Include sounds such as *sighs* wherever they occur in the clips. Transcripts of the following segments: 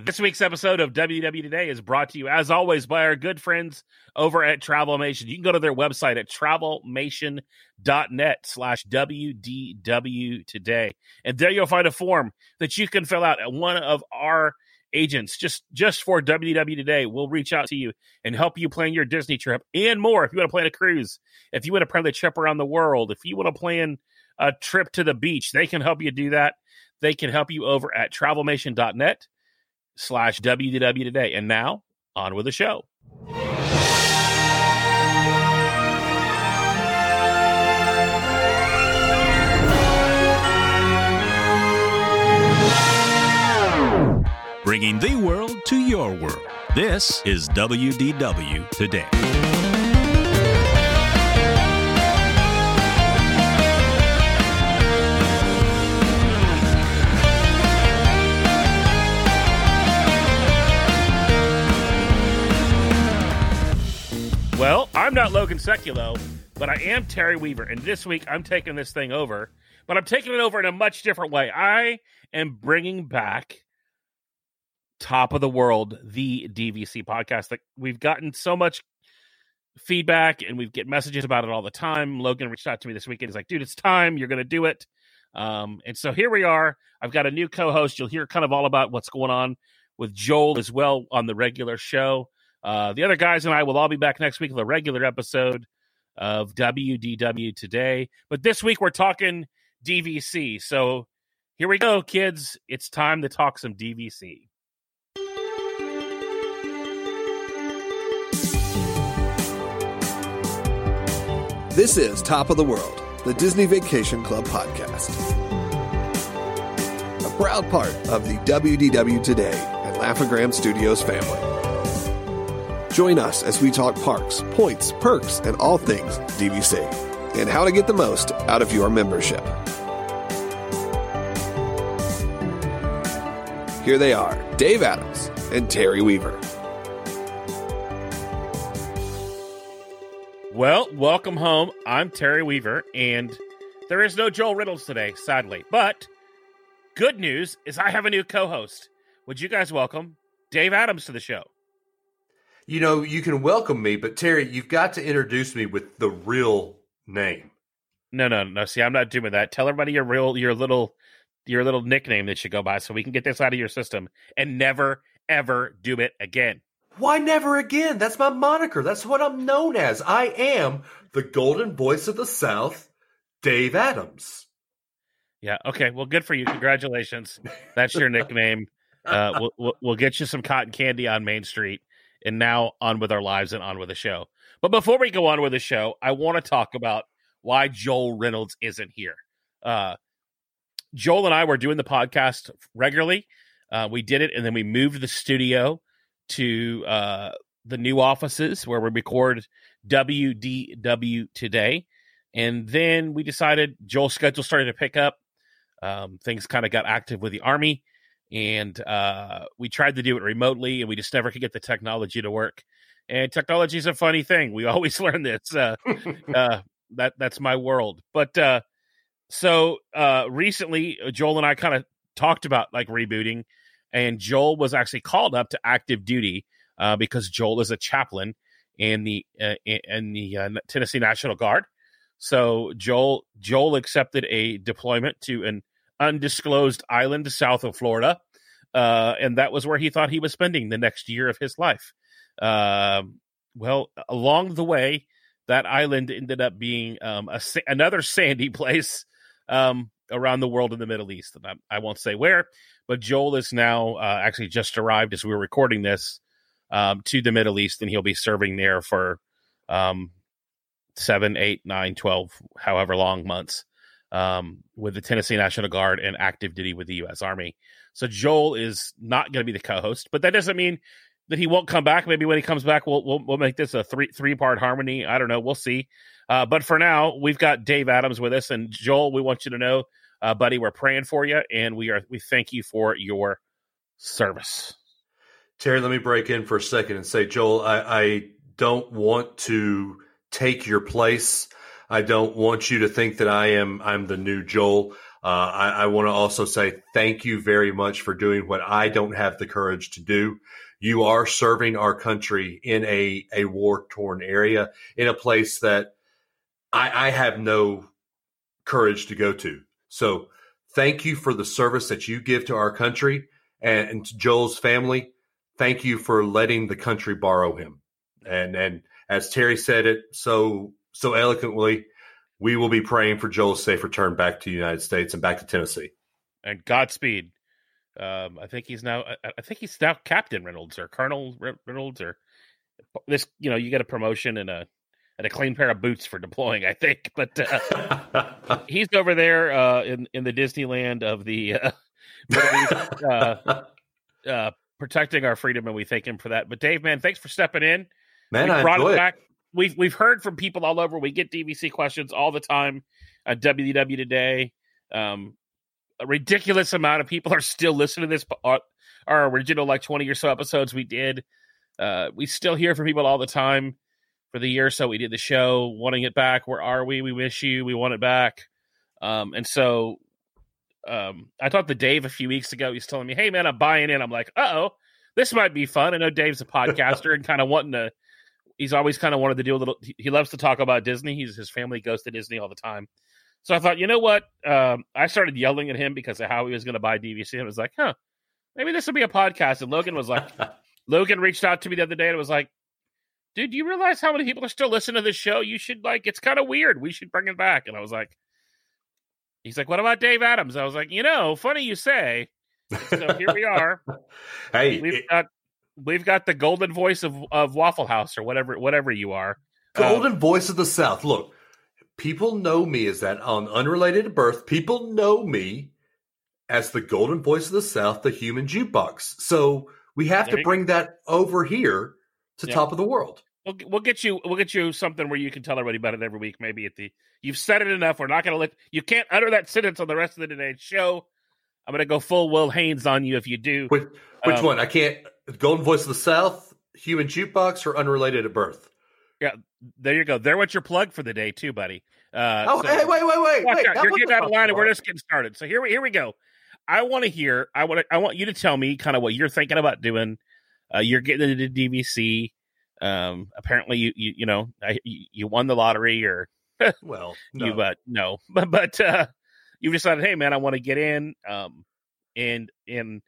This week's episode of WDW Today is brought to you, as always, by our good friends over at Travelmation. You can go to their website at travelmation.net slash WDW Today. And there you'll find a form that you can fill out. At one of our agents, just, just for WDW Today, We'll reach out to you and help you plan your Disney trip and more. If you want to plan a cruise, if you want to plan the trip around the world, if you want to plan a trip to the beach, they can help you do that. They can help you over at travelmation.net slash WDW today. And now on with the show. Bringing the world to your world. This is WDW Today. I'm not Logan Sekulow, but I am Terry Weaver. And this week I'm taking this thing over, but I'm taking it over in a much different way. I am bringing back Top of the World, the DVC podcast that we've gotten so much feedback and we get messages about it all the time. Logan reached out to me this weekend. He's like, dude, it's time. You're going to do it. Um, and so here we are. I've got a new co host. You'll hear kind of all about what's going on with Joel as well on the regular show. Uh, the other guys and I will all be back next week with a regular episode of WDW today. But this week we're talking DVC. So here we go, kids. It's time to talk some DVC. This is Top of the World, the Disney Vacation Club podcast. A proud part of the WDW Today and Laugh-O-Gram Studios family. Join us as we talk parks, points, perks, and all things DVC, and how to get the most out of your membership. Here they are, Dave Adams and Terry Weaver. Well, welcome home. I'm Terry Weaver, and there is no Joel Reynolds today, sadly. But good news is I have a new co host. Would you guys welcome Dave Adams to the show? You know, you can welcome me, but Terry, you've got to introduce me with the real name. No, no, no. See, I'm not doing that. Tell everybody your real, your little, your little nickname that you go by, so we can get this out of your system and never, ever do it again. Why never again? That's my moniker. That's what I'm known as. I am the golden voice of the South, Dave Adams. Yeah. Okay. Well, good for you. Congratulations. That's your *laughs* nickname. Uh, we'll, we'll, we'll get you some cotton candy on Main Street, and now on with our lives and on with the show. But before we go on with the show, I want to talk about why Joel Reynolds isn't here. Uh, Joel and I were doing the podcast regularly. Uh, we did it, and then we moved the studio to uh, the new offices where we record WDW today. And then we decided Joel's schedule started to pick up. Um, things kind of got active with the Army. And uh, we tried to do it remotely, and we just never could get the technology to work. And technology is a funny thing. We *laughs* always learn this. Uh, *laughs* uh, that that's my world. But uh, so uh, recently, Joel and I kind of talked about like rebooting, and Joel was actually called up to active duty uh, because Joel is a chaplain in the uh, in the uh, Tennessee National Guard. So Joel Joel accepted a deployment to an undisclosed island south of Florida, uh, and that was where he thought he was spending the next year of his life. Um, well, along the way, that island ended up being um, a, another sandy *laughs* place um, around the world in the Middle East. And I, I won't say where, but Joel is now uh, actually just arrived as we were recording this um, to the Middle East, and he'll be serving there for um, seven, eight, nine, twelve, however long months um, with the Tennessee National Guard and active duty with the U.S. Army. So Joel is not going to be the co-host, but that doesn't mean that he won't come back. Maybe when he comes back, we'll we'll, we'll make this a three three part harmony. I don't know. We'll see. Uh, but for now, we've got Dave Adams with us, and Joel. We want you to know, uh, buddy, we're praying for you, and we are we thank you for your service. Terry, let me break in for a second and say, Joel, I, I don't want to take your place. I don't want you to think that I am I'm the new Joel. Uh, I, I want to also say thank you very much for doing what I don't have the courage to do. You are serving our country in a, a war torn area, in a place that I, I have no courage to go to. So thank you for the service that you give to our country and, and to Joel's family. Thank you for letting the country borrow him. And and as Terry said it so so eloquently, we will be praying for Joel's safe return back to the United States and back to Tennessee. And Godspeed. Um, I think he's now. I, think he's now Captain Reynolds or Colonel Reynolds or this. You know, you get a promotion and a and a clean pair of boots for deploying. I think, *laughs* but uh, *laughs* he's over there uh, in in the Disneyland of the uh, uh, *laughs* uh, protecting our freedom, and we thank him for that. But Dave, man, thanks for stepping in. Man, we I brought it back. It. We've we've heard from people all over. We get DVC questions all the time at WDW today. Um, a ridiculous amount of people are still listening to this. Our, our original like twenty or so episodes we did. Uh, we still hear from people all the time. For the year or so we did the show, wanting it back. Where are we? We miss you. We want it back. Um, and so um, I talked to Dave a few weeks ago. He's telling me, "Hey, man, I'm buying in." I'm like, "Uh oh, this might be fun." I know Dave's a *laughs* podcaster and kind of wanting to. He's always kind of wanted to do a little. He loves to talk about Disney. He's his family goes to Disney all the time. So I thought, you know what? Um, I started yelling at him because of how he was going to buy DVC. And I was like, huh, maybe this will be a podcast. And Logan was like, *laughs* Logan reached out to me the other day and was like, dude, do you realize how many people are still listening to this show? You should like, it's kind of weird. We should bring it back. And I was like, He's like, "What about Dave Adams?" I was like, "You know, funny you say." So here we are. *laughs* hey, we've it, got we've got the golden voice of of Waffle House or whatever whatever you are. Golden um, voice of the South. Look, people know me as that on unrelated to birth. People know me as the golden voice of the South, the human jukebox. So we have to bring that over here to top of the world. We'll, we'll get you we'll get you something where you can tell everybody about it every week. Maybe at the you've said it enough. We're not going to let you can't utter that sentence on the rest of the today's show. I'm going to go full Will Haynes on you if you do. Which, which um, one? I can't. Golden Voice of the South, Human Jukebox, or Unrelated at Birth. Yeah, there you go. There, what's your plug for the day, too, buddy? Uh, oh, so, hey, wait, wait, wait, wait! You're getting out of line, and we're just getting started. So here, we here we go. I want to hear. I want. I want you to tell me kind of what you're thinking about doing. Uh, you're getting into DVC. Um, apparently, you you you know I, you won the lottery, or *laughs* well, no. you but no, *laughs* but but uh, you decided, hey man, I want to get in. Um, and and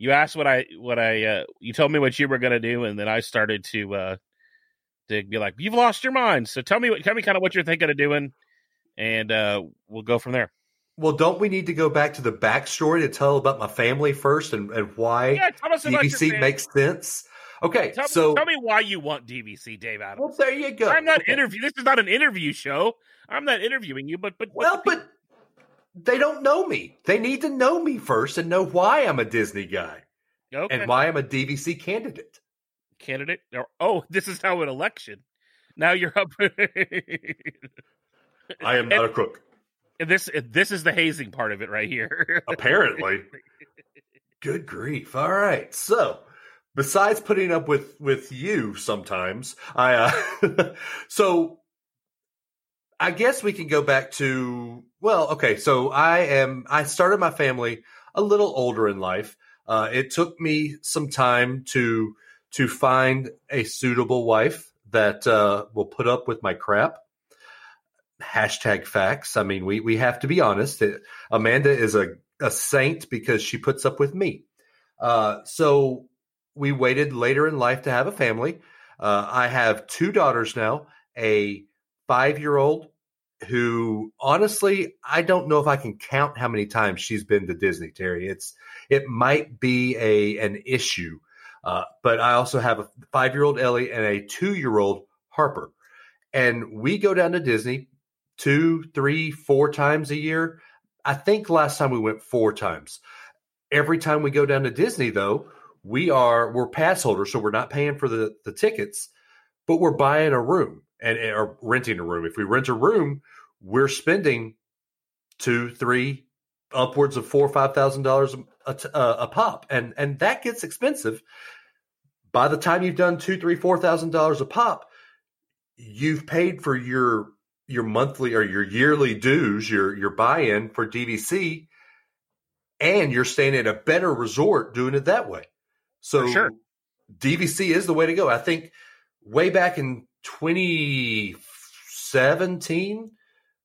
you asked what I what I uh, you told me what you were going to do, and then I started to uh to be like, you've lost your mind. So tell me, what tell me kind of what you're thinking of doing, and uh, we'll go from there. Well, don't we need to go back to the backstory to tell about my family first and, and why yeah, DVC makes sense? Okay, tell so me, tell me why you want DVC, Dave Adams. Well, there you go. I'm not okay. interview. This is not an interview show. I'm not interviewing you, but but well, but they don't know me. They need to know me first and know why I'm a Disney guy okay. and why I'm a DVC candidate. Candidate? Oh, *laughs* this is how an election. Now you're up. *laughs* I am not and, a crook. This this is the hazing part of it right here. Apparently. *laughs* Good grief! All right, so besides putting up with with you sometimes i uh so i guess we can go back to well okay so i am i started my family a little older in life. Uh it took me some time to to find a suitable wife that uh will put up with my crap. Hashtag facts. I mean we we have to be honest. Amanda is a a saint because she puts up with me. Uh so we waited later in life to have a family. Uh, I have two daughters now, a five year old who honestly, I don't know if I can count how many times she's been to Disney, Terry. It's, it might be a, an issue. Uh, but I also have a five year old Ellie and a two year old Harper. And we go down to Disney two, three, four times a year. I think last time we went four times. Every time we go down to Disney, though, we are we're pass holders, so we're not paying for the the tickets, but we're buying a room and or renting a room. If we rent a room, we're spending two, three, upwards of four or five thousand dollars uh, a pop, and and that gets expensive. By the time you've done two, three, four thousand dollars a pop, you've paid for your your monthly or your yearly dues, your your buy-in for DVC, and you're staying at a better resort doing it that way. So For sure. DVC is the way to go. I think way back in 2017,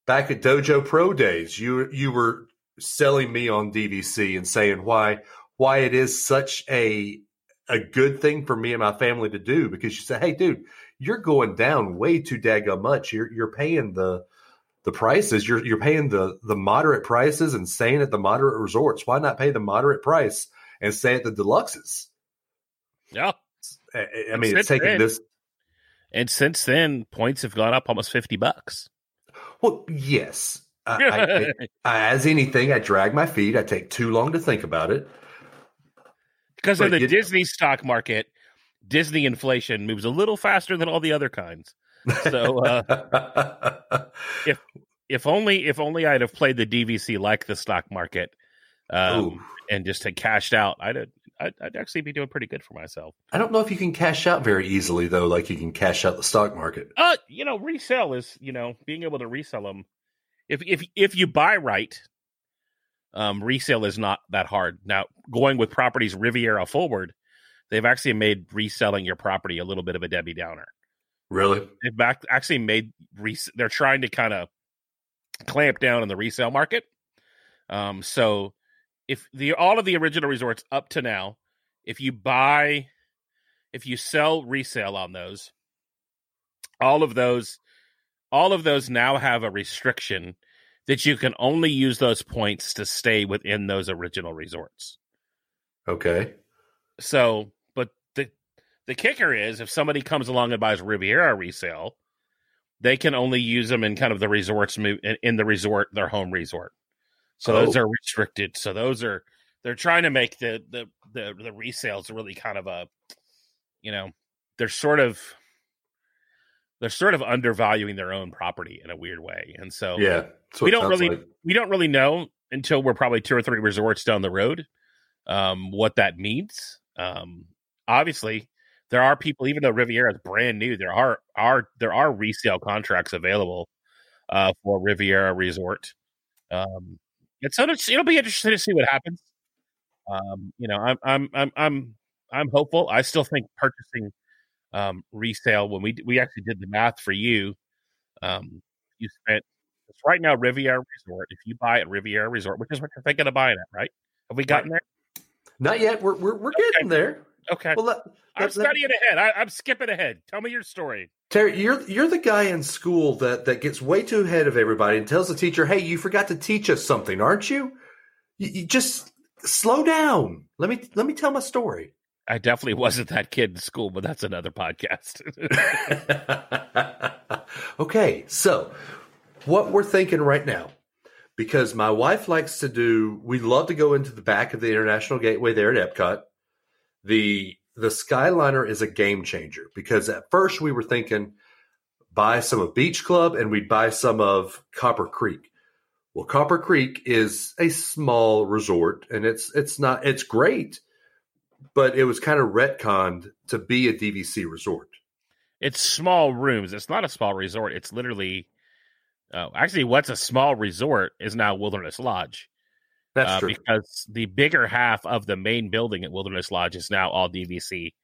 back at Dojo Pro days, you you were selling me on DVC and saying why why it is such a a good thing for me and my family to do because you say, hey, dude, you're going down way too daggone much. You're you're paying the the prices. You're you're paying the the moderate prices and staying at the moderate resorts. Why not pay the moderate price and stay at the deluxes? Yeah. I, I mean, Since it's taking this. And since then, points have gone up almost 50 bucks. Well, yes. I, *laughs* I, I, as anything, I drag my feet. I take too long to think about it. Because in But the you- Disney stock market, Disney inflation moves a little faster than all the other kinds. So uh, *laughs* if only if only I'd have played the DVC like the stock market um, and just had cashed out, I'd, have, I'd I'd actually be doing pretty good for myself. I don't know if you can cash out very easily though, like you can cash out the stock market. Uh, you know, resell is you know being able to resell them. If if if you buy right, um, resale is not that hard. Now, going with properties Riviera forward, they've actually made reselling your property a little bit of a Debbie Downer. Really? They've back actually made res- they're trying to kind of clamp down on the resale market. Um, so if the all of the original resorts up to now, if you buy, if you sell resale on those, all of those, all of those now have a restriction that you can only use those points to stay within those original resorts. Okay. So, but the the kicker is if somebody comes along and buys Riviera resale, they can only use them in kind of the resorts in, in the resort, their home resort. So those Oh. are restricted. So those are they're trying to make the the the the resales really kind of a you know, they're sort of they're sort of undervaluing their own property in a weird way. And so Yeah. we don't really like. we don't really know until we're probably two or three resorts down the road um, what that means. Um, obviously, there are people, even though Riviera is brand new, there are are there are resale contracts available uh, for Riviera Resort. Um, and so it'll be interesting to see what happens. Um, you know, I'm I'm I'm I'm I'm hopeful. I still think purchasing um, resale when we we actually did the math for you, um, you spent it's right now Riviera Resort. If you buy at Riviera Resort, which is what you're thinking of buying at, right? Have we gotten there? Not yet. We're we're, we're getting there. Okay. Well, let, I'm let- let- studying ahead. I, I'm skipping ahead. Tell me your story. Terry, you're you're the guy in school that that gets way too ahead of everybody and tells the teacher, "Hey, you forgot to teach us something, aren't you? You, you just slow down. Let me let me tell my story." I definitely wasn't that kid in school, but that's another podcast. *laughs* *laughs* okay, so what we're thinking right now, because my wife likes to do, we love to go into the back of the International Gateway there at Epcot. The the Skyliner is a game changer because at first we were thinking buy some of Beach Club and we'd buy some of Copper Creek. Well, Copper Creek is a small resort and it's it's not it's great, but it was kind of retconned to be a DVC resort. it's small rooms. It's not a small resort. It's literally, uh, actually, what's a small resort is now Wilderness Lodge. That's uh, true. because the bigger half of the main building at Wilderness Lodge is now all DVC,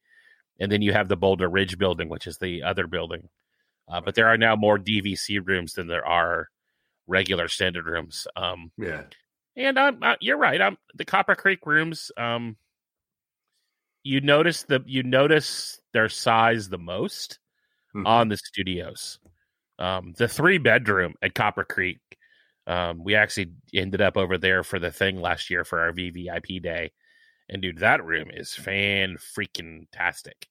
and then you have the Boulder Ridge building, which is the other building. Uh, but there are now more DVC rooms than there are regular standard rooms. Um, yeah. and I'm, uh, you're right. I'm the Copper Creek rooms. Um, you notice the you notice their size the most Mhm. on the studios. Um, the three bedroom at Copper Creek. Um, we actually ended up over there for the thing last year for our VVIP day, and dude, that room is fan freaking tastic.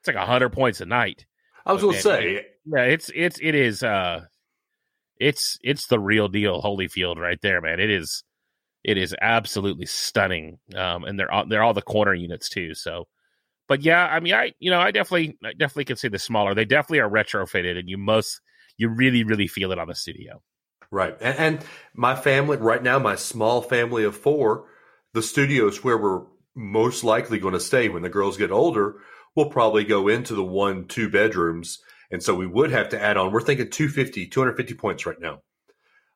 It's like a hundred points a night. I was Man, say, Yeah, it's it's it is uh it's it's the real deal Holyfield right there, man. It is it is absolutely stunning. Um and they're all they're all the corner units too. So but yeah, I mean I you know, I definitely I definitely can see the smaller. They definitely are retrofitted and you most you really, really feel it on the studio. Right. And, and my family, right now, my small family of four, the studio is where we're most likely going to stay when the girls get older. We'll probably go into the one, two bedrooms And so we would have to add on, we're thinking 250, 250 points right now.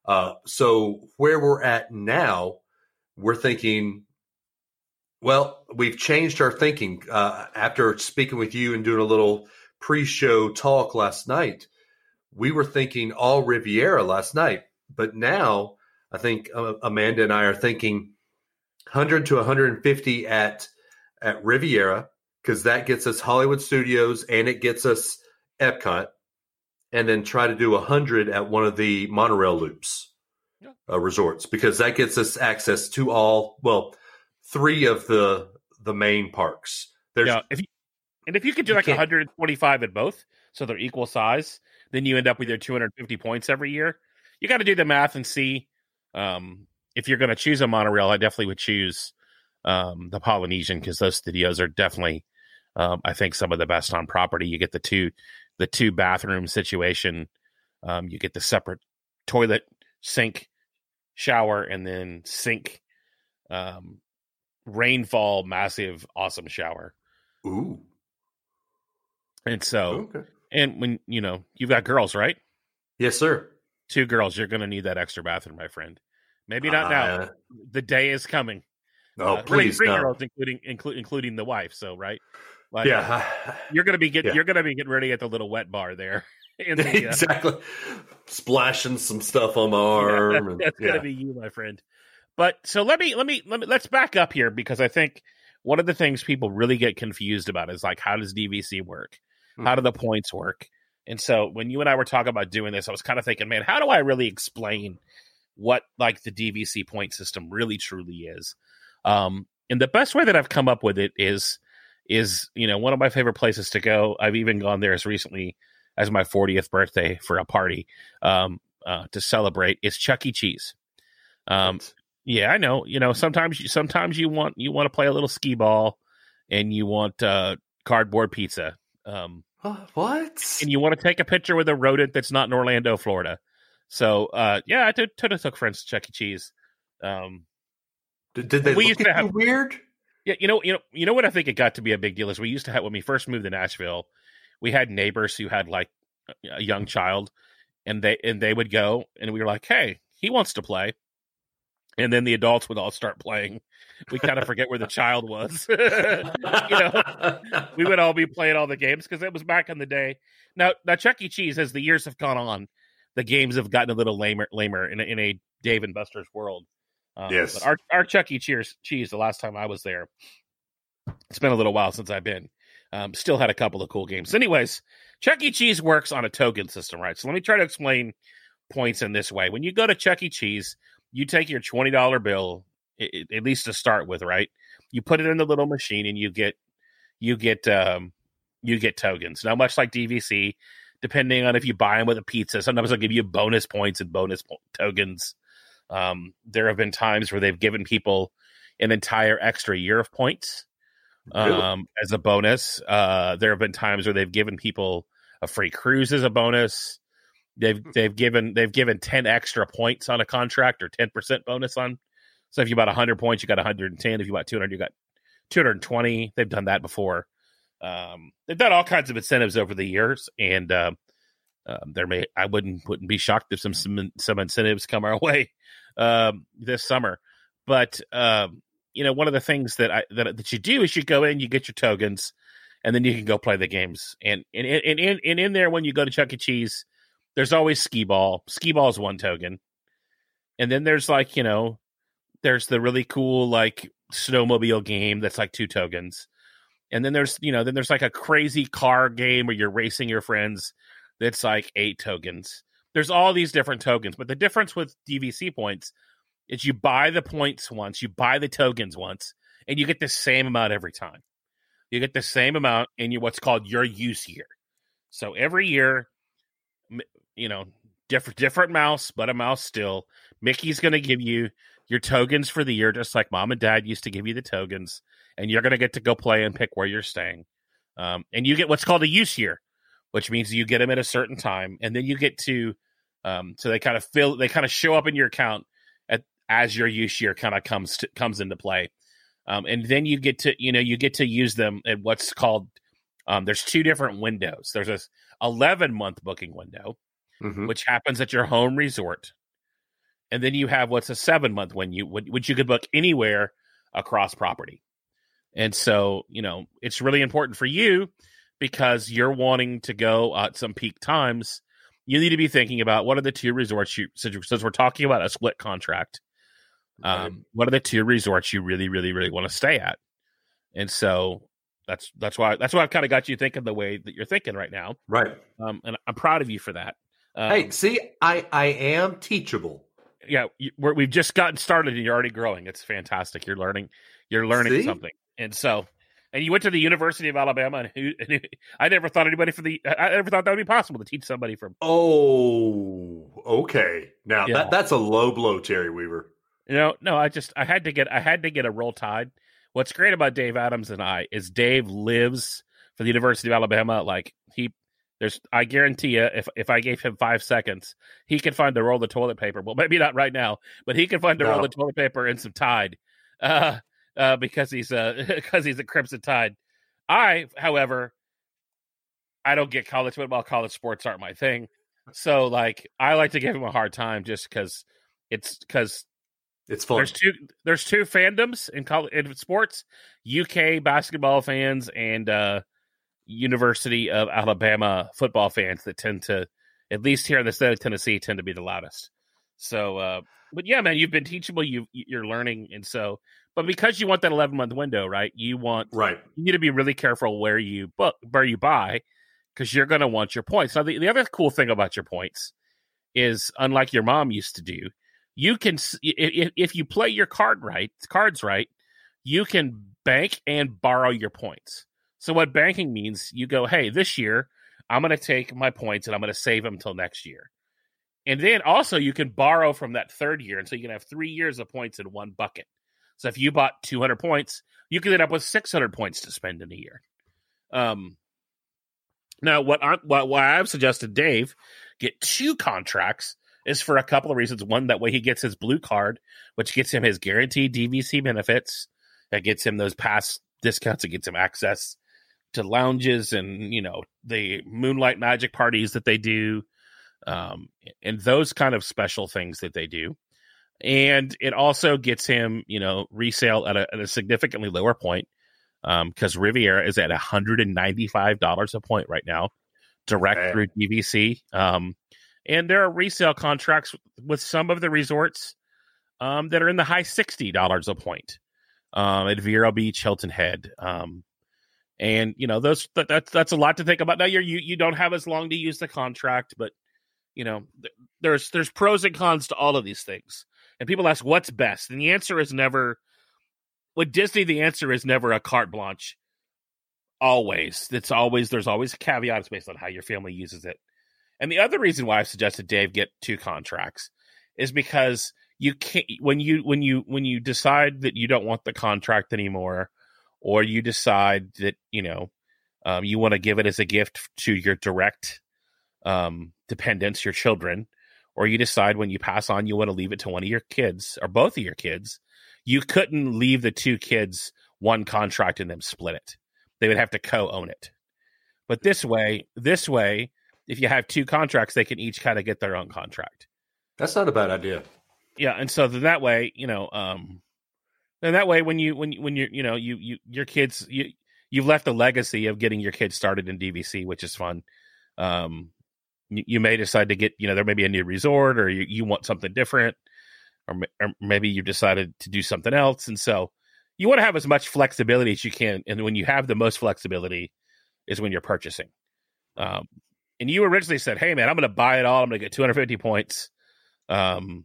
Uh, so where we're at now, we're thinking, well, we've changed our thinking uh, after speaking with you and doing a little pre-show talk last night. We were thinking all Riviera last night, but now I think uh, Amanda and I are thinking 100 to 150 at at Riviera because that gets us Hollywood Studios and it gets us Epcot and then try to do hundred at one of the monorail loops yeah. uh, resorts because that gets us access to all well three of the the main parks. There's yeah, if you, and if you could do like 125 at both, so they're equal size, then you end up with your 250 points every year. You got to do the math and see um, if you're going to choose a monorail. I definitely would choose um, the Polynesian because those studios are definitely, um, I think, some of the best on property. You get the two the two bathroom situation. Um, you get the separate toilet, sink, shower, and then sink, um, rainfall, massive, awesome shower. Ooh. And so, okay. and when you know you've got girls, right? Yes, sir. Two girls, you're going to need that extra bathroom, my friend. Maybe not uh, now. The day is coming. Oh, uh, please, three no. girls, including including including the wife. So, right? Like, yeah, you're gonna be getting yeah. you're gonna be getting ready at the little wet bar there. *laughs* The, uh, exactly, splashing some stuff on my *laughs* arm. Yeah, and, that's yeah. gonna be you, my friend. But so let me let me let me let's back up here because I think one of the things people really get confused about is like how does DVC work? Hmm. How do the points work? And so when you and I were talking about doing this, I was kind of thinking, man, how do I really explain what like the DVC point system really truly is? Um, and the best way that I've come up with it is is you know one of my favorite places to go. I've even gone there as recently as my 40th birthday for a party um, uh, to celebrate. It's Chuck E. Cheese. Um, yeah, I know. You know, sometimes you, sometimes you want you want to play a little skee ball, and you want uh, cardboard pizza. Um, what? And you want to take a picture with a rodent that's not in Orlando, Florida. So uh, yeah, I t- t- took friends to Chuck E. Cheese. Um, did, did they we look used to have, weird? Yeah, you know, you know, you know what I think it got to be a big deal is we used to have when we first moved to Nashville, we had neighbors who had like a young child, and they and they would go, and we were like, "Hey, he wants to play," and then the adults would all start playing. We kind of forget where the child was. *laughs* you know, we would all be playing all the games because it was back in the day. Now, now Chuck E. Cheese, as the years have gone on, the games have gotten a little lamer, lamer in a, in a Dave and Buster's world. Um, yes. But our, our Chuck E. Cheers cheese, the last time I was there, it's been a little while since I've been. Um, still had a couple of cool games. Anyways, Chuck E. Cheese works on a token system, right? So let me try to explain points in this way. When you go to Chuck E. Cheese, you take your twenty dollar bill, it, at least to start with, right? You put it in the little machine, and you get you get um, you get tokens. Now, much like DVC, depending on if you buy them with a pizza, sometimes they'll give you bonus points and bonus po- tokens. Um, there have been times where they've given people an entire extra year of points um, as a bonus. Uh, there have been times where they've given people a free cruise as a bonus. They've they've given they've given ten extra points on a contract or ten percent bonus on. So if you bought hundred points, you got one hundred and ten. If you bought two hundred, you got two hundred and twenty. They've done that before. Um, they've done all kinds of incentives over the years, and uh, there may I wouldn't wouldn't be shocked if some some, some incentives come our *laughs* way um, this summer. But um, you know, one of the things that I that, that you do is you go in, you get your tokens, and then you can go play the games. And and and in and in there when you go to Chuck E. Cheese, there's always skee ball. Skee ball is one token, and then there's like you know, there's the really cool like snowmobile game that's like two tokens. And then there's you know then there's like a crazy car game where you're racing your friends that's like eight tokens. There's all these different tokens, but the difference with DVC points is you buy the points once, you buy the tokens once, and you get the same amount every time. You get the same amount in your what's called your use year. So every year, you know, different different mouse, but a mouse still. Mickey's going to give you your tokens for the year, just like mom and dad used to give you the tokens, and you're going to get to go play and pick where you're staying. Um, and you get what's called a use year which means you get them at a certain time, and then you get to um, so they kind of fill they kind of show up in your account at as your use year kind of comes to, comes into play, um, and then you get to you know you get to use them at what's called Um, there's two different windows. There's a 11 month booking window, Mhm. which happens at your home resort, and then you have what's a seven month when you which you could book anywhere across property. And so, you know, it's really important for you because you're wanting to go at some peak times. You need to be thinking about what are the two resorts you since, since we're talking about a split contract. Um, Right. what are the two resorts you really, really, really want to stay at? And so that's that's why that's why I've kind of got you thinking the way that you're thinking right now. Right. Um, and I'm proud of you for that. Um, hey, see, I I am teachable. yeah, we're, we've just gotten started and you're already growing. It's fantastic. You're learning. You're learning See? something, and so, and you went to the University of Alabama, and, who, and who, I never thought anybody for the. I never thought that would be possible to teach somebody from. Oh, okay. Now Yeah. that that's a low blow, Terry Weaver. You know, no, I just I had to get I had to get a roll tide. What's great about Dave Adams and I is Dave lives for the University of Alabama. Like he, there's I guarantee you, if if I gave him five seconds, he could find a roll of toilet paper. Well, maybe not right now, but he can find a roll of toilet paper and some Tide, *laughs* uh, uh, because he's *laughs* a because he's a Crimson Tide. I, however, I don't get college football. College sports aren't my thing. So like I like to give him a hard time just because it's because It's fun. there's two there's two fandoms in college in sports uk basketball fans and uh university of alabama football fans that tend to at least here in the state of tennessee tend to be the loudest. So uh but yeah man you've been teachable. You you're learning. And so but because you want that 11 month window right you want right. you need to be really careful where you book where you buy because you're going to want your points. Now the, the other cool thing about your points is unlike your mom used to do you can if, if you play your card right cards right you can bank and borrow your points so what banking means you go hey this year i'm going to take my points and i'm going to save them until next year and then also you can borrow from that third year and so you can have three years of points in one bucket so if you bought 200 points you can end up with 600 points to spend in a year um now what I what, what I've suggested Dave get two contracts is for a couple of reasons. One, that way he gets his blue card, which gets him his guaranteed DVC benefits. That gets him those past discounts. It gets him access to lounges and you know the moonlight magic parties that they do, um, and those kind of special things that they do. And it also gets him, you know, resale at a, at a significantly lower point because Riviera is at $195 a point right now, direct through DVC. Um, and there are resale contracts with some of the resorts um, that are in the high $60 a point um, at Vero Beach, Hilton Head. Um, and you know those that, that's that's a lot to think about. Now you're, you you don't have as long to use the contract, but you know th- there's there's pros and cons to all of these things. And people ask what's best, and the answer is never with Disney. The answer is never a carte blanche. Always, it's always there's always caveats based on how your family uses it. And the other reason why I've suggested Dave get two contracts is because you can't when you when you when you decide that you don't want the contract anymore, or you decide that you know um, you want to give it as a gift to your direct um, dependents, your children, or you decide when you pass on you want to leave it to one of your kids or both of your kids, you couldn't leave the two kids one contract and then split it. They would have to co-own it. But this way, this way, if you have two contracts, they can each kind of get their own contract. That's not a bad idea. Yeah, and so then that way, you know, um, and that way when you when you, when you you know you you your kids you you've left a legacy of getting your kids started in DVC, which is fun. Um, you, you may decide to get you know there may be a new resort or you, you want something different, or, or maybe you decided to do something else, and so you want to have as much flexibility as you can. And when you have the most flexibility, is when you're purchasing. Um, and you originally said, "Hey, man, I'm going to buy it all. I'm going to get 250 points." Um,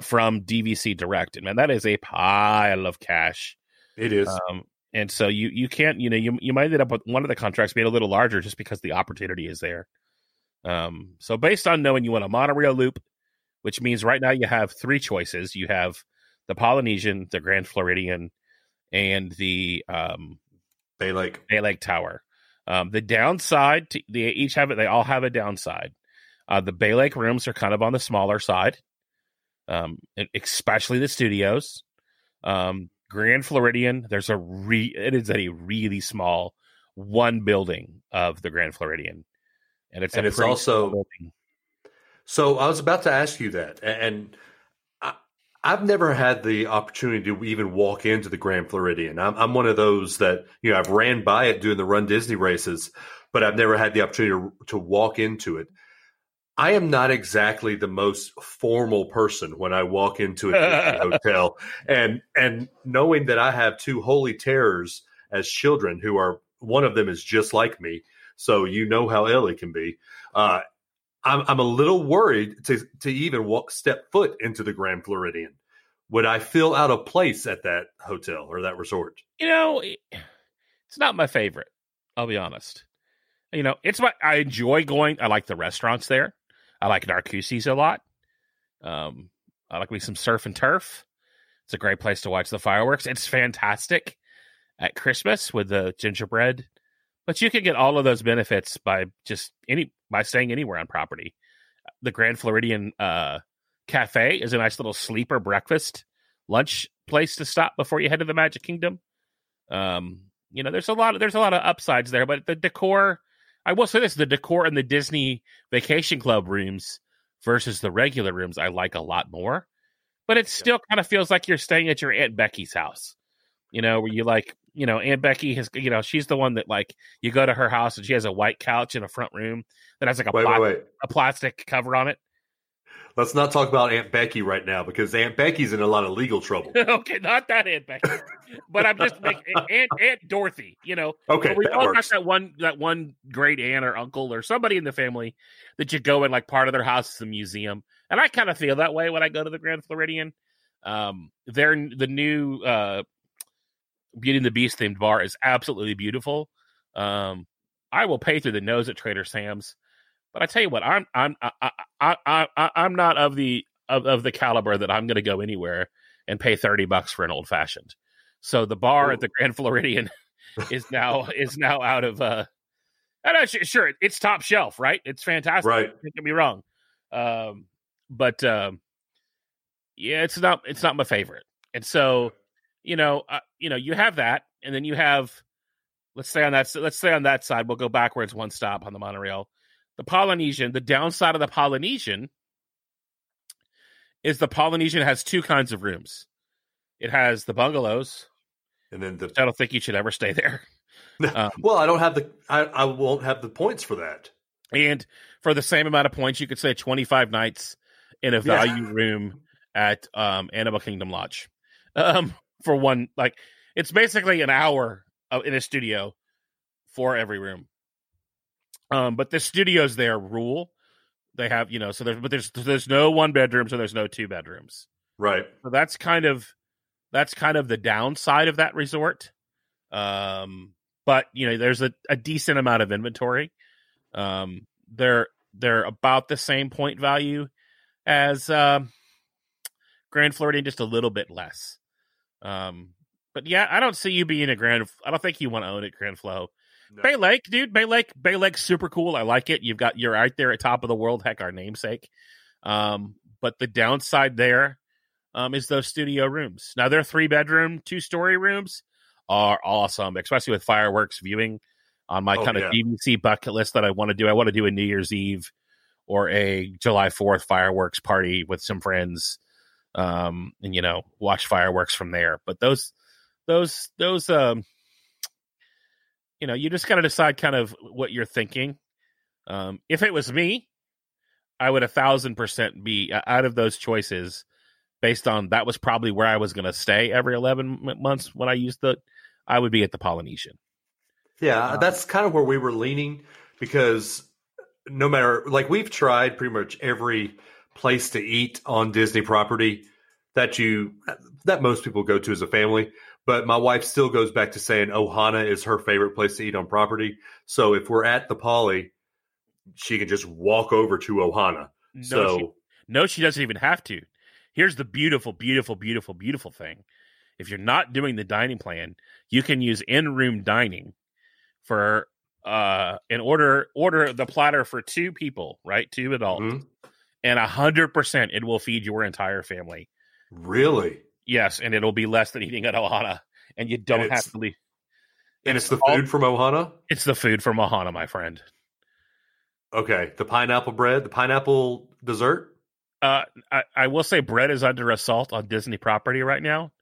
from DVC Direct, and man, that is a pile of cash. It is. Um, and so you you can't you know you you might end up with one of the contracts being a little larger just because the opportunity is there. Um, so based on knowing you want a monorail loop, which means right now you have three choices. You have the Polynesian, the Grand Floridian, and the um, Bay Lake. Bay Lake Tower. Um, the downside, to, they each have it. They all have a downside. Uh, the Bay Lake rooms are kind of on the smaller side, um, especially the studios. Um, Grand Floridian, there's a re, it is a really small one building of the Grand Floridian, and it's And a it's also- building. So I was about to ask you that, and I, I've never had the opportunity to even walk into the Grand Floridian. I'm, I'm one of those that you know I've ran by it doing the Run Disney races, but I've never had the opportunity to, to walk into it. I am not exactly the most formal person when I walk into a *laughs* hotel, and and knowing that I have two holy terrors as children who are one of them is just like me, so you know how ill it can be. Uh, I'm I'm a little worried to to even walk step foot into the Grand Floridian. Would I feel out of place at that hotel or that resort? you know, it's not my favorite. I'll be honest. You know, it's my I enjoy going. I like the restaurants there. I like Narcoossee's a lot. Um, I like me some surf and turf. It's a great place to watch the fireworks. It's fantastic at Christmas with the gingerbread, but you can get all of those benefits by just any by staying anywhere on property. The Grand Floridian uh, Cafe is a nice little sleeper breakfast lunch place to stop before you head to the Magic Kingdom. Um, you know, there's a lot of there's a lot of upsides there, but the decor. I will say this: the decor in the Disney Vacation Club rooms versus the regular rooms, I like a lot more. But it still kind of feels like you're staying at your Aunt Becky's house. You know, where you like, you know, Aunt Becky has, you know, she's the one that like you go to her house and she has a white couch in a front room that has like a, Wait, pla- wait, wait. a plastic cover on it. Let's not talk about Aunt Becky right now because Aunt Becky's in a lot of legal trouble. *laughs* okay, not that Aunt Becky, but I'm just making *laughs* Aunt Aunt Dorothy. You know, Okay, we all got that one that one great aunt or uncle or somebody in the family that you go in like part of their house is a museum. And I kind of feel that way when I go to the Grand Floridian. Um their the new uh Beauty and the Beast themed bar is absolutely beautiful. Um I will pay through the nose at Trader Sam's. But I tell you what, I'm I'm I I I, I I'm not of the of, of the caliber that I'm going to go anywhere and pay 30 bucks for an old fashioned. So the bar at the Grand Floridian *laughs* is now is now out of uh I know, sure, sure it's top shelf right? It's fantastic Right. don't get me wrong. Um but um yeah it's not it's not my favorite. And so you know uh, you know you have that and then you have let's say on that let's say on that side we'll go backwards one stop on the monorail the polynesian the downside of the polynesian is the polynesian has two kinds of rooms it has the bungalows And then the i don't think you should ever stay there *laughs* Um, well, I don't have the I, I won't have the points for that. And for the same amount of points, you could say 25 nights in a Yeah. value room at um, Animal Kingdom Lodge. Um, for one, like, it's basically an hour of, in a studio for every room. Um, but the studios there rule. They have, you know, so there's, but there's, there's no one bedrooms and there's no two bedrooms. Right. So that's kind of, that's kind of the downside of that resort. Um, but you know, there's a, a decent amount of inventory. Um, they're they're about the same point value as um, Grand Floridian, just a little bit less. Um, but yeah, I don't see you being a Grand. I don't think you want to own it, Grand Flow. No. Bay Lake, dude, Bay Lake, Bay Lake's super cool. I like it. You've got you're right there at top of the world. Heck, our namesake. Um, but the downside there um, is those studio rooms. Now they're three bedroom, two story rooms are awesome, especially with fireworks viewing on my Oh, kind of yeah. DVC bucket list that I want to do. I want to do a New Year's Eve or a July 4th fireworks party with some friends um and you know watch fireworks from there but those those those um you know you just got to decide kind of what you're thinking. Um if it was me i would a thousand percent be out of those choices based on that was probably where i was going to stay every 11 m- months when i used the i would be at the polynesian. Yeah, Um, that's kind of where we were leaning because no matter like we've tried pretty much every place to eat on Disney property that you that most people go to as a family, but my wife still goes back to saying Ohana is her favorite place to eat on property. So if we're at the Poly, she can just walk over to Ohana. no, so she, no she doesn't even have to here's the beautiful beautiful beautiful beautiful thing if you're not doing the dining plan you can use in-room dining for uh and order order the platter for two people right two adults Mhm. and a hundred percent it will feed your entire family really, yes and it'll be less than eating at ohana and you don't it's- have to leave And it's the all- food from Ohana? It's the food from Ohana, my friend. Okay. The pineapple bread, the pineapple dessert? Uh, I, I will say bread is under assault on Disney property right now.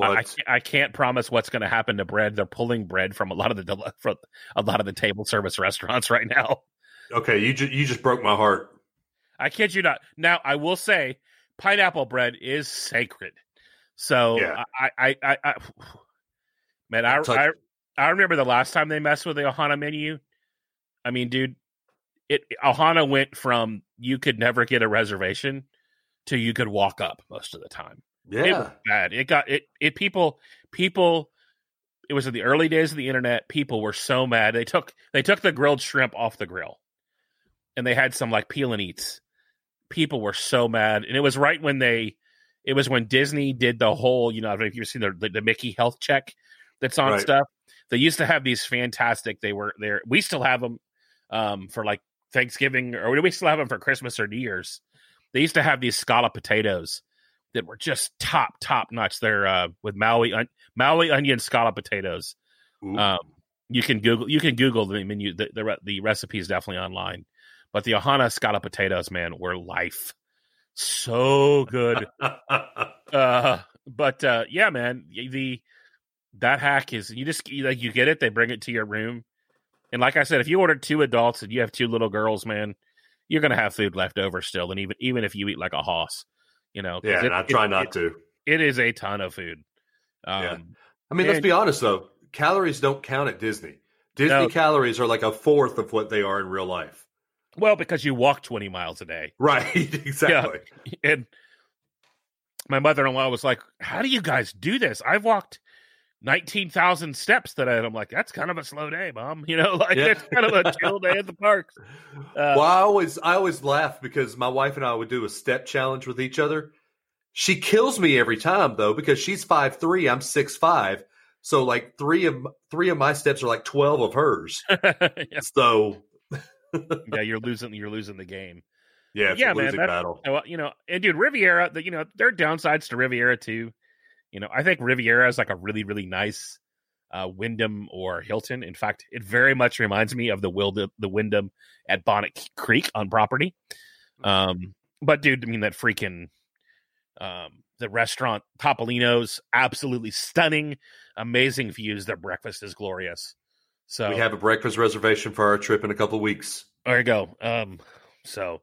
I, I can't- I can't promise what's going to happen to bread. They're pulling bread from a lot of the from a lot of the table service *laughs* restaurants right now. okay, you, ju- you just broke my heart. I kid you not. Now I will say, pineapple bread is sacred. So Yeah. I, I, I, I, *sighs* man, I, I, I remember the last time they messed with the Ohana menu. I mean, dude, it Ohana went from you could never get a reservation to you could walk up most of the time. It was Yeah. bad. It got it. It people people. It was in the early days of the internet. People were so mad. They took they took the grilled shrimp off the grill, and they had some like peel and eats. People were so mad, and it was right when they. It was when Disney did the whole. You know, I don't know if you've seen the the, the Mickey health check that's on Right. stuff. They used to have these fantastic. They were there. We still have them um, for like Thanksgiving, or we still have them for Christmas or New Year's. They used to have these scallop potatoes that were just top top notch. They're uh, with Maui Maui onion scallop potatoes. Um, you can Google you can Google the menu. The the, the recipe is definitely online. But the Ohana scallop potatoes, man, were life. So good. *laughs* uh, but uh, yeah, man, the that hack is you just you, like you get it. They bring it to your room, and like I said, if you order two adults and you have two little girls, man, you're gonna have food left over still. And even even if you eat like a hoss, you know. yeah, it- and I try it- not to. it is a ton of food. Um, Yeah. I mean, let's be honest though. Calories don't count at Disney. Disney No. calories are like a fourth of what they are in real life. Well, because you walk 20 miles a day. *laughs* Right. exactly. And my mother in law was like, How do you guys do this? I've walked 19,000 steps today. And I'm like, That's kind of a slow day, mom. *laughs* You know, like Yeah. it's kind of a chill day at the parks. Uh, well, I always I always laugh because my wife and I would do a step challenge with each other. She kills me every time though because she's five three, I'm six five. So like three of three of my steps are like twelve of hers. *laughs* yeah, So yeah, you're losing, you're losing the game. yeah, it's Yeah, a man, battle. You know, and dude, Riviera, the, you know, there are downsides to Riviera too. You know, I think Riviera is like a really, really nice uh, Wyndham or Hilton. In fact, it very much reminds me of the Wild- the Wyndham at Bonnet Creek on property. Um, but dude, I mean that freaking um, the restaurant Topolino's absolutely stunning, amazing views. Their breakfast is glorious. So We have a breakfast reservation for our trip in a couple of weeks. there you go. Um, so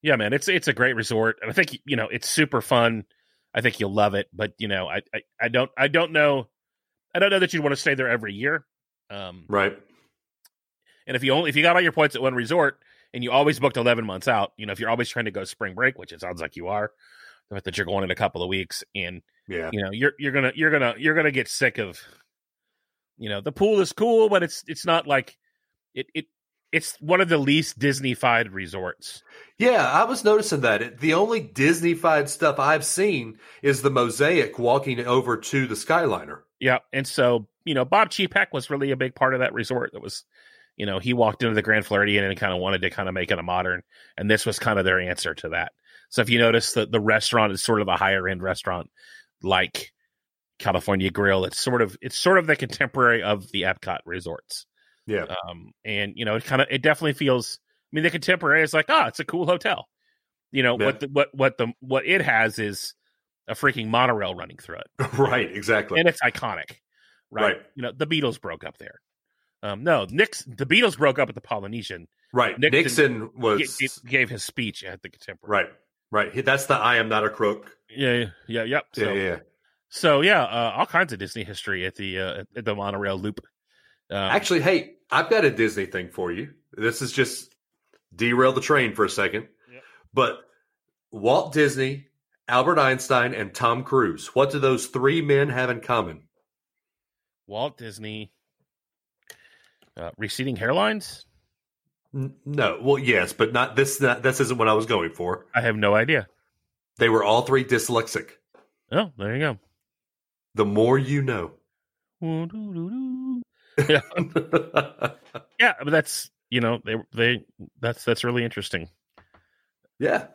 yeah, man, it's it's a great resort, and I think you know it's super fun. I think you'll love it, but you know, I I, I don't I don't know, I don't know that you'd want to stay there every year. Um, Right. and if you only if you got all your points at one resort and you always booked eleven months out, you know, if you're always trying to go spring break, which it sounds like you are, that you're going in a couple of weeks, and Yeah. you know, you're you're gonna you're gonna you're gonna get sick of, you know, the pool is cool, but it's it's not like it it it's one of the least Disneyfied resorts. Yeah, I was noticing that. It, the only Disney-fied stuff I've seen is the mosaic walking over to the Skyliner. Yeah, and so you know, Bob Chapek was really a big part of that resort. That was, you know, he walked into the Grand Floridian and kind of wanted to kind of make it a modern, and this was kind of their answer to that. So if you notice that the restaurant is sort of a higher end restaurant, like California Grill, it's sort of it's sort of the contemporary of the Epcot resorts. Yeah. Um, and you know, it kind of it definitely feels. I mean, the contemporary is like, oh, it's a cool hotel. You know Yeah. what the, what what the what it has is a freaking monorail running through it *laughs* right, exactly. and it's iconic, right? Right. You know, the Beatles broke up there. Um, no, Nick's the Beatles broke up at the Polynesian. right. Nixon Nixon, was G- gave his speech at the Contemporary. right. Right. That's the I am not a crook. Yeah. Yeah. Yeah. Yep. So, Yeah, yeah. So yeah, uh, all kinds of Disney history at the uh, at the monorail loop. Um, Actually, hey, I've got a Disney thing for you. This is just derail the train for a second. Yep. But Walt Disney, Albert Einstein, and Tom Cruise, what do those three men have in common? Walt Disney, uh, receding hairlines. N- No, well, yes, but not this. Not, this isn't what I was going for. I have no idea. They were all three dyslexic. Oh, there you go. The more you know. Yeah, *laughs* yeah, but that's you know they they that's that's really interesting. yeah.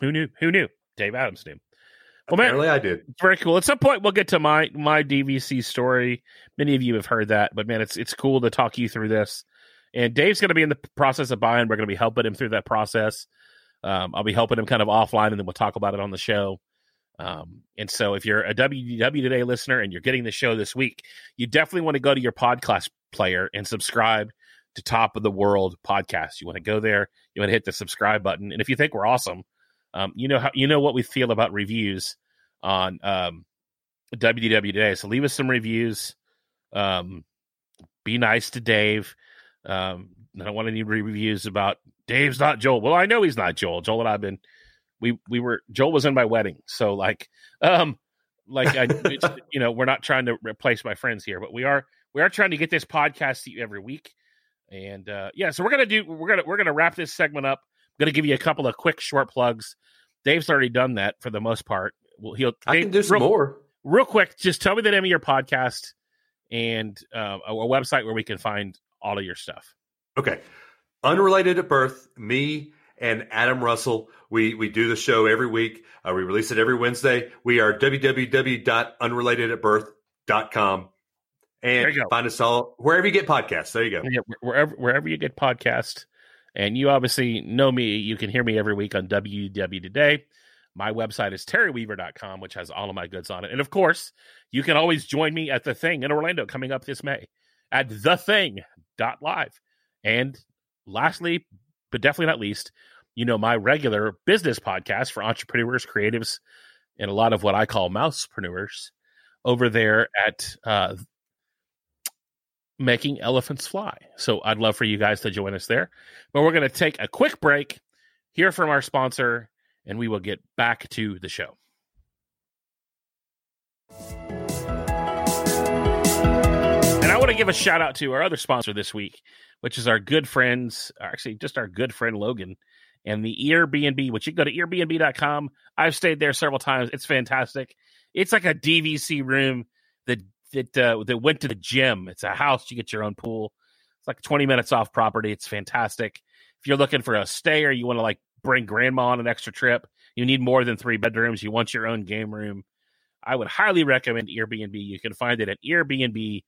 Who knew? Who knew? Dave Adams knew. Well, man, Apparently, I did. It's very cool. At some point, we'll get to my my DVC story. Many of you have heard that, but man, it's it's cool to talk you through this. And Dave's going to be in the process of buying. We're going to be helping him through that process. Um, I'll be helping him kind of offline, and then we'll talk about it on the show. Um, and so, if you're a WDW Today listener and you're getting the show this week, you definitely want to go to your podcast player and subscribe to Top of the World podcast. You want to go there. You want to hit the subscribe button. And if you think we're awesome, um, you know how you know what we feel about reviews on um, WDW Today. So leave us some reviews. Um, be nice to Dave. Um, I don't want any reviews about Dave's not Joel. Well, I know he's not Joel. Joel and I've been we we were Joel was in my wedding, so like um like I *laughs* you know we're not trying to replace my friends here, but we are we are trying to get this podcast to you every week. And uh, yeah, so we're gonna do we're gonna we're gonna wrap this segment up. I'm gonna give you a couple of quick short plugs. Dave's already done that for the most part. Well, he'll I Dave, can do some real, more. real quick. Just tell me the name of your podcast and uh, a, a website where we can find all of your stuff. Okay. Unrelated at birth, me and Adam Russell. We we do the show every week. Uh, we release it every Wednesday. We are www.unrelatedatbirth.com. There And find us all wherever you get podcasts. There you go. Yeah, wherever wherever you get podcasts, and you obviously know me. You can hear me every week on WW Today. My website is terryweaver.com, which has all of my goods on it. And of course, you can always join me at the thing in Orlando coming up this May at thething.live. And lastly, but definitely not least, you know, my regular business podcast for entrepreneurs, creatives, and a lot of what I call mousepreneurs over there at uh, Making Elephants Fly. So I'd love for you guys to join us there. But we're going to take a quick break, hear from our sponsor, and we will get back to the show. To give a shout out to our other sponsor this week, which is our good friends, actually, just our good friend Logan and the EarBnB, which you can go to EarBnB.com. I've stayed there several times. It's fantastic. It's like a DVC room that that uh, that went to the gym. It's a house. You get your own pool. It's like 20 minutes off property. It's fantastic. If you're looking for a stay or you want to like bring grandma on an extra trip, you need more than three bedrooms. You want your own game room. I would highly recommend EarBnB. You can find it at earbnb.com.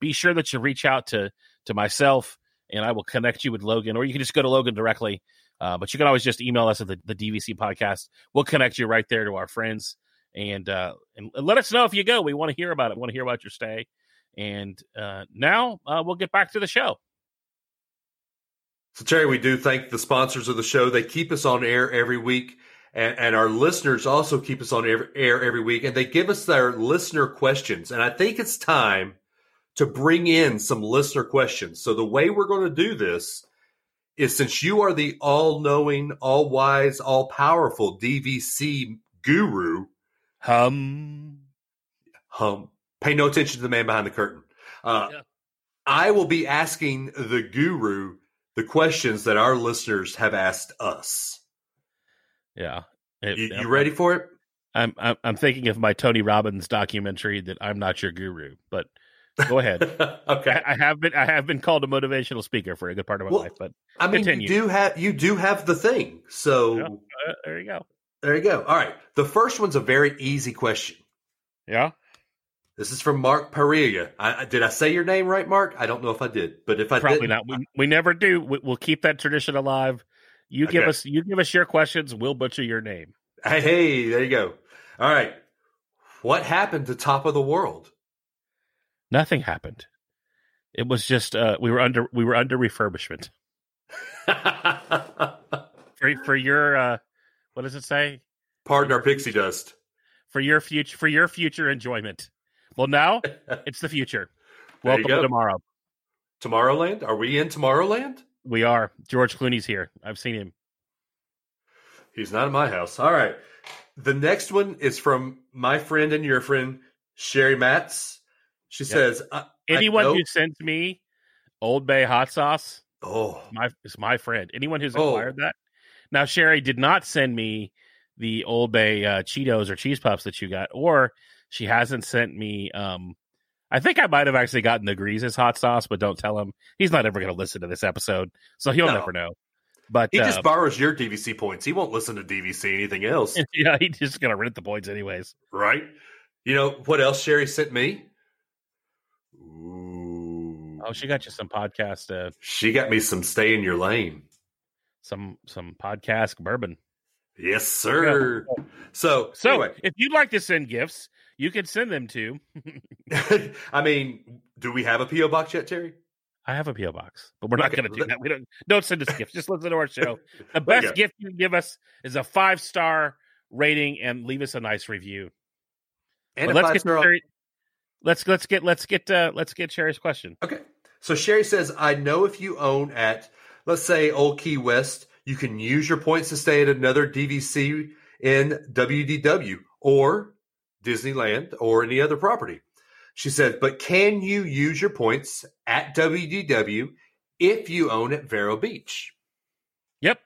Be sure that you reach out to to myself and I will connect you with Logan, or you can just go to Logan directly. Uh, but you can always just email us at the, the DVC podcast. We'll connect you right there to our friends and uh, and let us know if you go. We want to hear about it. We want to hear about your stay. And uh, now uh, we'll get back to the show. So, Terry, we do thank the sponsors of the show. They keep us on air every week, and, and our listeners also keep us on air, air every week, and they give us their listener questions. And I think it's time to bring in some listener questions. So, the way we're going to do this is since you are the all knowing, all wise, all powerful DVC guru, Hum. hum, pay no attention to the man behind the curtain. Uh, Yeah. I will be asking the guru the questions that our listeners have asked us. Yeah. It- You, you ready for it? I'm, I'm I'm thinking of my Tony Robbins documentary that I'm not your guru, but go ahead. *laughs* okay. I, I have been I have been called a motivational speaker for a good part of my Well, life, but I mean, continue. you do have you do have the thing. So Yeah. uh, there you go. there you go. All right. The first one's a very easy question. Yeah. This is from Mark Parilla. I, I- did I say your name right, Mark? I don't know if I did, but if I Probably not. We, we never do. We, we'll keep that tradition alive. You give us you give us your questions. We'll butcher your name. Hey, there you go. All right. What happened to Top of the World? Nothing happened. It was just uh, we were under we were under refurbishment *laughs* for for your uh, what does it say Pardon our pixie dust. for your future for your future enjoyment. Well, now *laughs* it's the future. Welcome to tomorrow. Tomorrowland? Are we in Tomorrowland? We are. George Clooney's here. I've seen him. He's not in my house. All right. The next one is from my friend and your friend, Sherry Matz. She Yep. says, Anyone know- who sends me Old Bay hot sauce Oh, my is my friend. Anyone who's Oh. acquired that. Now Sherry did not send me the Old Bay uh, Cheetos or cheese puffs that you got, or she hasn't sent me. Um, I think I might have actually gotten the Greases hot sauce, but don't tell him. He's not ever going to listen to this episode, so he'll No. never know. But He uh, just borrows your DVC points. He won't listen to DVC anything else, *laughs* yeah, he's just gonna rent the points anyways. right? You know what else Sherry sent me? Ooh. Oh, she got you some podcast, uh, She got me some stay in your lane. some some podcast bourbon. Yes, sir. So, So anyway, if you'd like to send gifts, you can send them to. *laughs* *laughs* I mean, do we have a PO box yet, Terry? I have a PO box, but we're not Okay, going to do that. We don't don't send us gifts. Just listen to our show. *laughs* The best gift you can give us is a five star rating and leave us a nice review. And let's get star. Sherry, let's let's get let's get uh, let's get Sherry's question. Okay. So Sherry says, I know if you own at, let's say, Old Key West, you can use your points to stay at another DVC in WDW or Disneyland or any other property. She said, but can you use your points at WDW if you own at Vero Beach? Yep.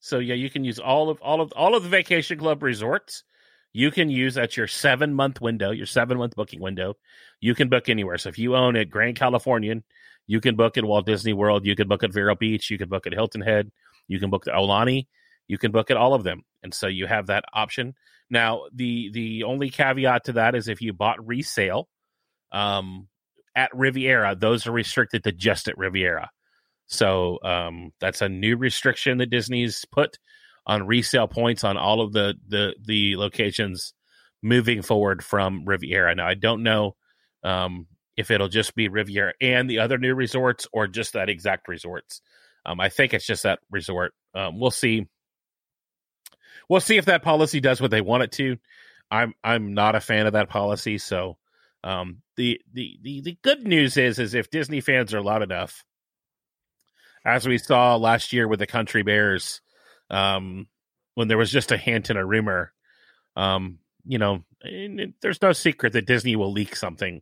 So yeah, you can use all of all of all of the vacation club resorts. You can use at your seven month window, your seven month booking window. You can book anywhere. So if you own at Grand Californian, you can book at Walt Disney World. You can book at Vero Beach. You can book at Hilton Head. You can book at Aulani. You can book at all of them, and so you have that option. Now the the only caveat to that is if you bought resale um, at Riviera, those are restricted to just at Riviera. So um, that's a new restriction that Disney's put on resale points on all of the the the locations moving forward from Riviera. Now I don't know um, if it'll just be Riviera and the other new resorts or just that exact resorts. Um, I think it's just that resort. Um, we'll see. We'll see if that policy does what they want it to. I'm I'm not a fan of that policy. So um, the, the the the good news is is if Disney fans are loud enough, as we saw last year with the Country Bears, um, when there was just a hint and a rumor, um, you know, there's no secret that Disney will leak something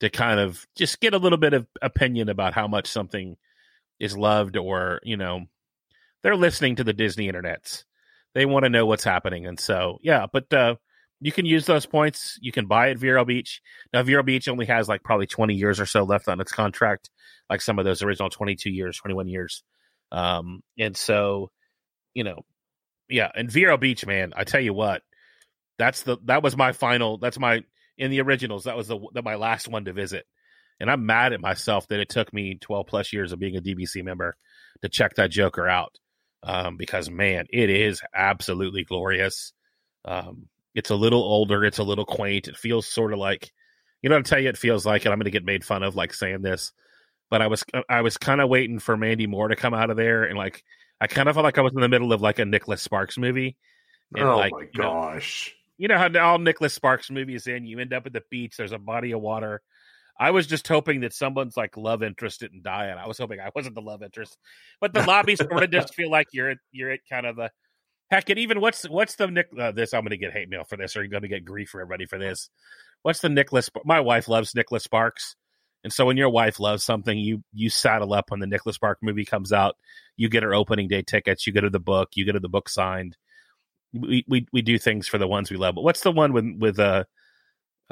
to kind of just get a little bit of opinion about how much something is loved, or you know, they're listening to the Disney internets. They want to know what's happening, and so yeah, but uh, you can use those points. You can buy at Vero Beach. Now, Vero Beach only has like probably 20 years or so left on its contract, like some of those original 22 years, 21 years. Um, and so, you know, yeah, and Vero Beach, man, I tell you what, that's the that was my final. That's my in the originals. That was the that my last one to visit, and I'm mad at myself that it took me 12 plus years of being a DVC member to check that Joker out, um, because man, it is absolutely glorious. Um, it's a little older. It's a little quaint. It feels sort of like, you know, I'll tell you, it feels like, and I'm going to get made fun of like saying this, but I was I was kind of waiting for Mandy Moore to come out of there, and like I kind of felt like I was in the middle of like a Nicholas Sparks movie. And oh like, my you know, gosh. you know how all Nicholas Sparks movies end, you end up at the beach, there's a body of water. I was just hoping that someone's like love interest didn't die, and I was hoping I wasn't the love interest. But the lobby sort of just feel like you're at you're at kind of the heck. And even what's what's the Nick? Uh, this I'm going to get hate mail for this, or you're going to get grief for everybody for this. What's the Nicholas? My wife loves Nicholas Sparks, and so when your wife loves something, you you saddle up when the Nicholas Sparks movie comes out. You get her opening day tickets. You get her the book. You get her the book signed. We we we do things for the ones we love. But what's the one with with uh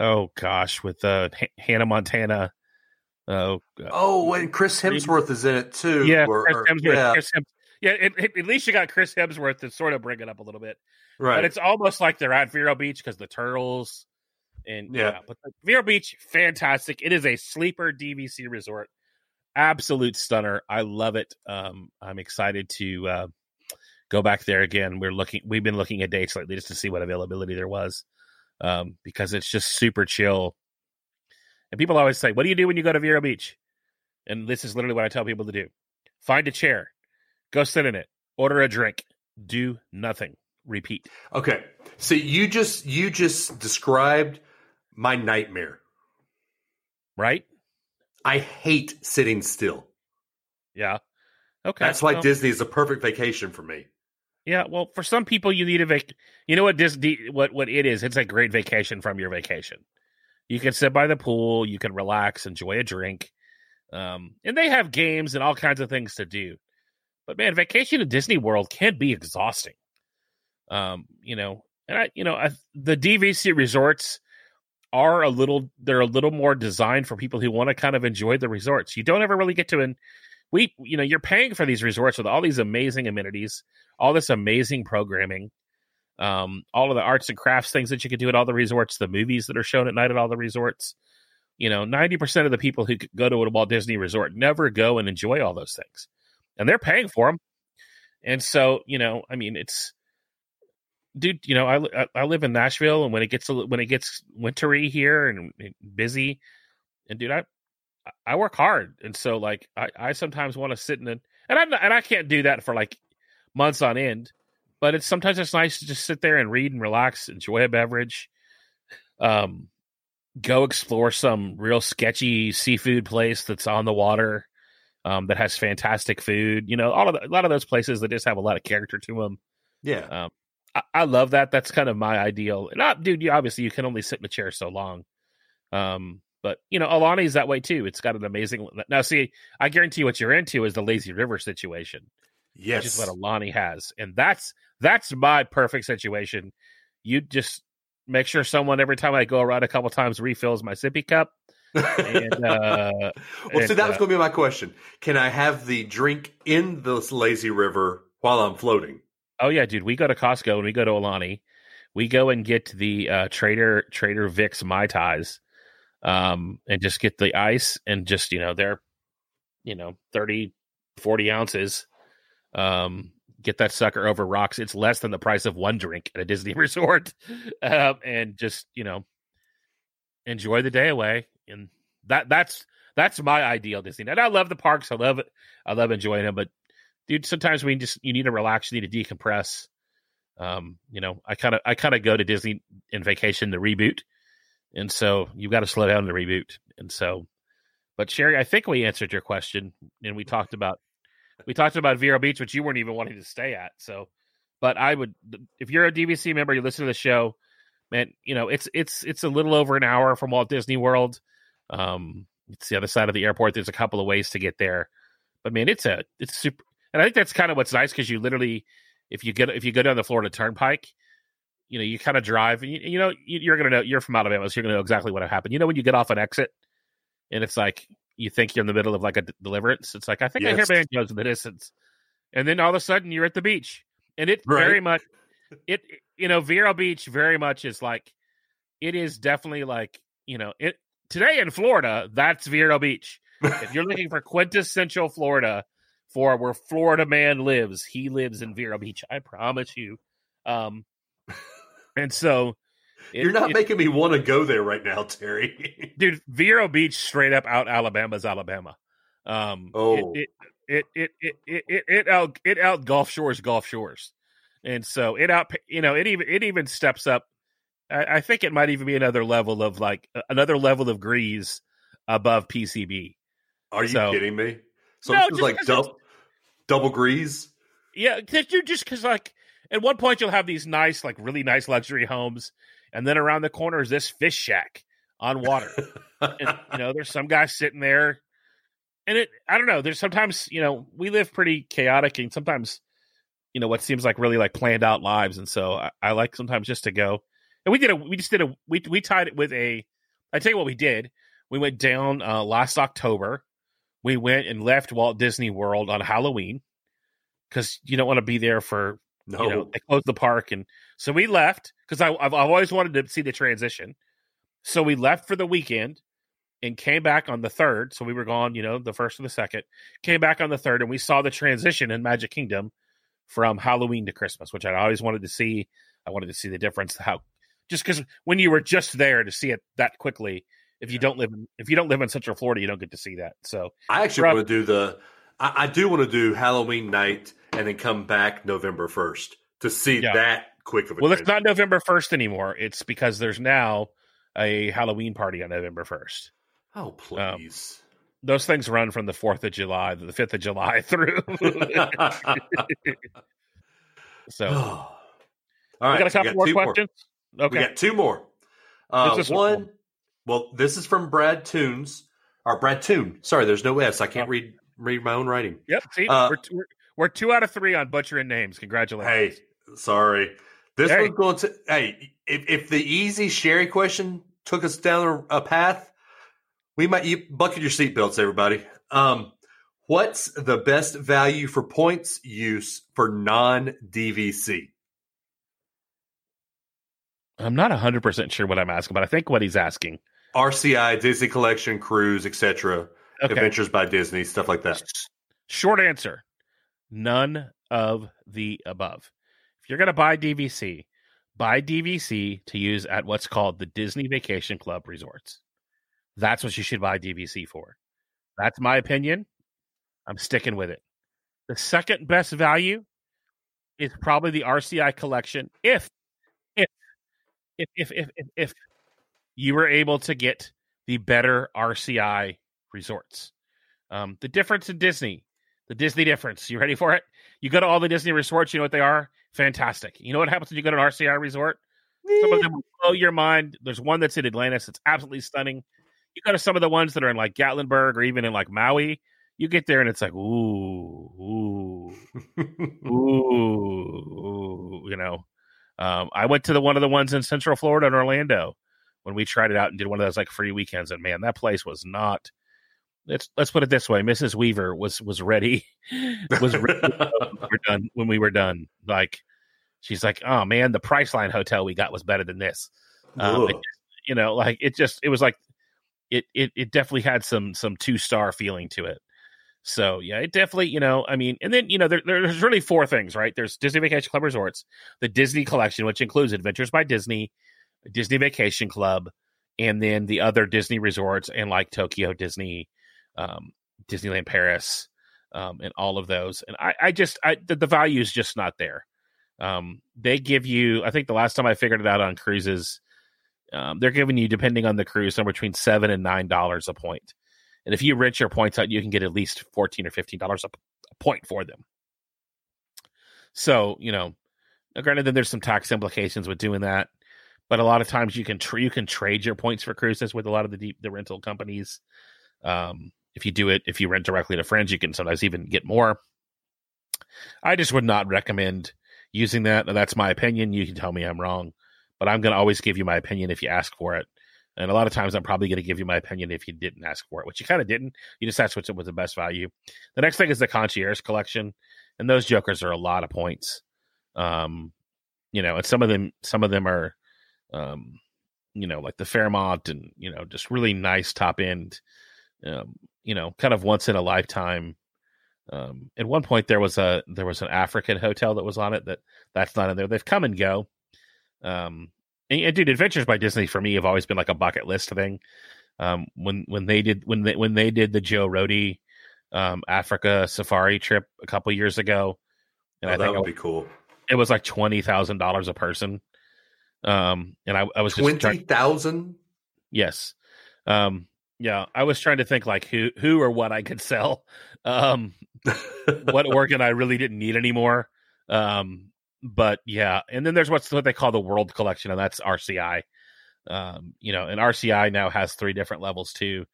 oh gosh with uh H- Hannah Montana? Oh uh, Oh, and Chris Hemsworth is in it too. yeah, or- Chris Hemsworth. yeah, Chris Hems- yeah, it, it- at least you got Chris Hemsworth to sort of bring it up a little bit. right. But it's almost like they're at Vero Beach because the turtles and yeah. Yeah. But Vero Beach, fantastic. It is a sleeper DVC resort, absolute stunner. I love it. Um, I'm excited to uh, go back there again. We're looking. We've been looking at dates lately just to see what availability there was, um, because it's just super chill. And people always say, "What do you do when you go to Vero Beach?" And this is literally what I tell people to do: find a chair, go sit in it, order a drink, do nothing, repeat. okay. So you just you just described my nightmare. Right? I hate sitting still. Yeah. Okay. That's why well, Disney is a perfect vacation for me. Yeah. Well, for some people, you need a vac. You know what Disney? What what it is? It's a great vacation from your vacation. You can sit by the pool. You can relax, enjoy a drink, um, and they have games and all kinds of things to do. But man, vacation in Disney World can be exhausting. Um, you know, and I, you know, I, the DVC resorts are a little. They're a little more designed for people who want to kind of enjoy the resorts. You don't ever really get to, in, we you know you're paying for these resorts with all these amazing amenities, all this amazing programming, um, all of the arts and crafts things that you could do at all the resorts, the movies that are shown at night at all the resorts. You know, ninety percent of the people who go to a Walt Disney Resort never go and enjoy all those things, and they're paying for them. And so, you know, I mean, it's dude. You know, I I live in Nashville, and when it gets when it gets wintry here and busy, and dude, I I work hard, and so like I, I sometimes want to sit in and and I and I can't do that for like months on end, but it's sometimes it's nice to just sit there and read and relax, enjoy a beverage, um, go explore some real sketchy seafood place that's on the water, um, that has fantastic food. You know, all of the, a lot of those places that just have a lot of character to them. Yeah, um, I, I love that. That's kind of my ideal. And not, dude, you obviously you can only sit in a chair so long. Um, but you know, Aulani's that way too. It's got an amazing. Now, see, I guarantee what you're into is the lazy river situation. Yes, which is what Aulani has, and that's that's my perfect situation. You just make sure someone every time I go around a couple times refills my sippy cup. and, *laughs* uh, well, and, see, that was uh, going to be my question. Can I have the drink in this lazy river while I'm floating? Oh yeah, dude. We go to Costco and we go to Aulani. We go and get the uh, Trader Trader Vic's Mai Tais um, and just get the ice and just, you know, they're, you know, 30, 40 ounces. Um, get that sucker over rocks. It's less than the price of one drink at a Disney *laughs* resort. Um, and just, you know, enjoy the day away. And that, that's, that's my ideal Disney. And I love the parks. I love it. I love enjoying them, but dude, sometimes we just, you need to relax, you need to decompress. Um, you know, I kind of, I kind of go to Disney in vacation, the reboot and so you've got to slow down the reboot. And so, but Sherry, I think we answered your question, and we talked about we talked about Vero Beach, which you weren't even wanting to stay at. So, but I would, if you're a DVC member, you listen to the show, man. You know, it's it's it's a little over an hour from Walt Disney World. Um, it's the other side of the airport. There's a couple of ways to get there, but man, it's a it's super. And I think that's kind of what's nice because you literally, if you get if you go down the Florida Turnpike, you know, you kind of drive, and you, you know, you, are going to know you're from Alabama, so you're going to know exactly what happened. You know, when you get off an exit, and it's like you think you're in the middle of like a d- deliverance. It's like I think yes. I hear banjos in the distance, and then all of a sudden you're at the beach, and it right. very much, it you know, Vero Beach very much is like, it is definitely like you know, it today in Florida, that's Vero Beach. if you're looking for quintessential Florida for where Florida man lives, he lives in Vero Beach. I promise you. Um, and so it, you're not it, making me want to go there right now, Terry. *laughs* dude, Vero Beach straight up out Alabama's Alabama. Um, oh, it it it it it it, it out it out Gulf Shores Gulf Shores, and so it out you know it even it even steps up. I, I think it might even be another level of like another level of grease above PCB. Are you so, kidding me? So no, it's like double double grease. Yeah, you just because like at one point you'll have these nice, like really nice luxury homes, and then around the corner is this fish shack on water. and, you know, there's some guy sitting there, and it. I don't know. There's sometimes you know we live pretty chaotic, and sometimes you know what seems like really like planned out lives, and so I, I like sometimes just to go. And we did a. We just did a. We we tied it with a. I tell you what we did. We went down uh, last October. We went and left Walt Disney World on Halloween because you don't want to be there for no. You know, they closed the park, and so we left because I've I've always wanted to see the transition. So we left for the weekend and came back on the third. So we were gone, you know, the first and the second. Came back on the third, and we saw the transition in Magic Kingdom from Halloween to Christmas, which I always wanted to see. I wanted to see the difference. How just because when you were just there to see it that quickly, if you don't live in, if you don't live in Central Florida, you don't get to see that. So I actually want to do the. I, I do want to do Halloween night and then come back November 1st to see yeah. that quick of a Well, it's not November 1st anymore. It's because there's now a Halloween party on November 1st. Oh, um, please. Um, those things run from the 4th of July to the 5th of July *laughs* through. *laughs* so, *sighs* all right. We got a couple got more questions. More. Okay. We got two more. Uh, one, well, this is from Brad Toons, or Brad Toon. Sorry, there's no S. I can't oh. read read my own writing. Yep. See, uh, we're, we're, we're two out of three on butchering names. Congratulations. Hey, sorry. This hey. one's going to. Hey, if, if the easy Sherry question took us down a path, we might you bucket your seatbelts, everybody. Um, What's the best value for points use for non DVC? I'm not 100% sure what I'm asking, but I think what he's asking. RCI, Disney Collection, Cruise, etc. Okay. Adventures by Disney, stuff like that. Short answer none of the above. If you're going to buy DVC, buy DVC to use at what's called the Disney Vacation Club resorts. That's what you should buy DVC for. That's my opinion. I'm sticking with it. The second best value is probably the RCI collection if if if if if if, if you were able to get the better RCI resorts. Um, the difference in Disney, the Disney difference. You ready for it? You go to all the Disney resorts. You know what they are? Fantastic. You know what happens when you go to an RCI resort? Some of them will blow your mind. There's one that's in Atlantis. It's absolutely stunning. You go to some of the ones that are in like Gatlinburg or even in like Maui. You get there and it's like, ooh, ooh, ooh, ooh you know. Um, I went to the one of the ones in Central Florida in Orlando when we tried it out and did one of those like free weekends. And man, that place was not. Let's let's put it this way: Mrs. Weaver was was ready, was ready when *laughs* we were done when we were done. Like she's like, oh man, the Priceline hotel we got was better than this. Um, it, you know, like it just it was like it it it definitely had some some two star feeling to it. So yeah, it definitely, you know, I mean, and then you know, there, there's really four things, right? There's Disney Vacation Club Resorts, the Disney Collection, which includes Adventures by Disney, Disney Vacation Club, and then the other Disney resorts and like Tokyo Disney, um, Disneyland Paris, um, and all of those. And I, I just, I, the, the value is just not there. Um, they give you, I think the last time I figured it out on cruises, um, they're giving you, depending on the cruise, somewhere between seven and nine dollars a point. And if you rent your points out, you can get at least fourteen or fifteen dollars a point for them. So you know, granted, then there's some tax implications with doing that, but a lot of times you can you can trade your points for cruises with a lot of the deep, the rental companies. Um, if you do it, if you rent directly to friends, you can sometimes even get more. I just would not recommend using that. That's my opinion. You can tell me I'm wrong, but I'm going to always give you my opinion if you ask for it. And a lot of times, I'm probably going to give you my opinion if you didn't ask for it, which you kind of didn't. You just asked what was the best value. The next thing is the concierge collection, and those jokers are a lot of points. Um, you know, and some of them, some of them are, um, you know, like the Fairmont, and you know, just really nice top end. Um, you know, kind of once in a lifetime. Um, at one point, there was a there was an African hotel that was on it that that's not in there. They've come and go. Um, and, and dude, Adventures by Disney for me have always been like a bucket list thing. Um, when when they did when they when they did the Joe Rohde um, Africa safari trip a couple years ago, and oh, I think that would be cool. It was like twenty thousand dollars a person. Um, and I, I was twenty thousand. Yes. Um, yeah, I was trying to think like who who or what I could sell. Um, what *laughs* organ I really didn't need anymore. Um, but yeah, and then there's what's what they call the World Collection, and that's RCI. Um, you know, and RCI now has three different levels too.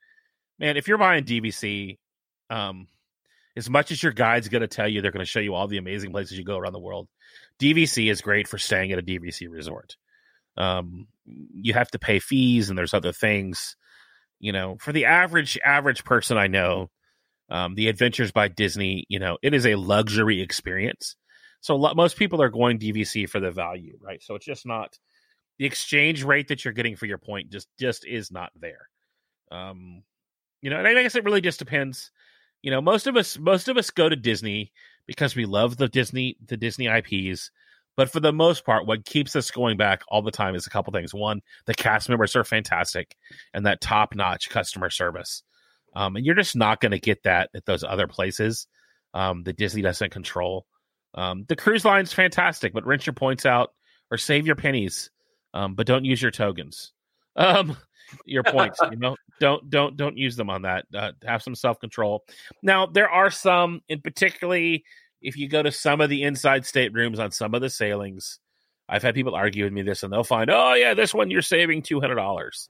Man, if you're buying DVC, um, as much as your guide's going to tell you they're going to show you all the amazing places you go around the world, DVC is great for staying at a DVC resort. Um, you have to pay fees, and there's other things. You know, for the average average person I know, um, the Adventures by Disney, you know, it is a luxury experience. So most people are going DVC for the value, right? So it's just not the exchange rate that you're getting for your point just just is not there. Um, you know, and I guess it really just depends. You know, most of us most of us go to Disney because we love the Disney the Disney IPs. But for the most part, what keeps us going back all the time is a couple things. One, the cast members are fantastic and that top notch customer service. Um, and you're just not going to get that at those other places um, that Disney doesn't control. Um, the cruise line's fantastic, but rent your points out or save your pennies, um, but don't use your tokens. *laughs* Um, your points, you know, *laughs* don't don't don't use them on that. Uh, have some self control. Now there are some, in particularly if you go to some of the inside staterooms on some of the sailings. I've had people argue with me this, and they'll find, oh yeah, this one you're saving two hundred dollars.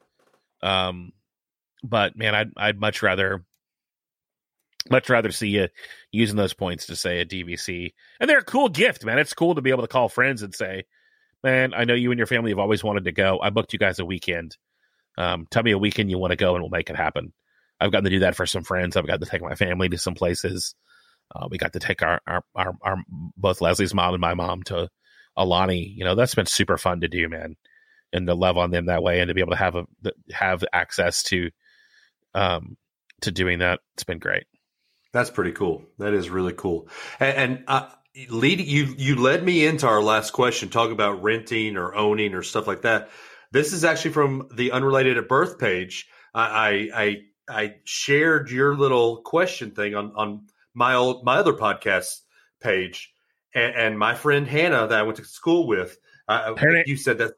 Um, but man, I'd I'd much rather much rather see you using those points to say a DVC. And they're a cool gift, man. It's cool to be able to call friends and say, "Man, I know you and your family have always wanted to go. I booked you guys a weekend. Um, tell me a weekend you want to go, and we'll make it happen." I've gotten to do that for some friends. I've got to take my family to some places. Uh, we got to take our, our, our, our, both Leslie's mom and my mom to Aulani. You know, that's been super fun to do, man. And to love on them that way and to be able to have a, have access to, um, to doing that. It's been great. That's pretty cool. That is really cool. And, and uh, lead you you led me into our last question, talk about renting or owning or stuff like that. This is actually from the unrelated at birth page. I I I shared your little question thing on on my old my other podcast page, and, and my friend Hannah that I went to school with. Uh, you said that.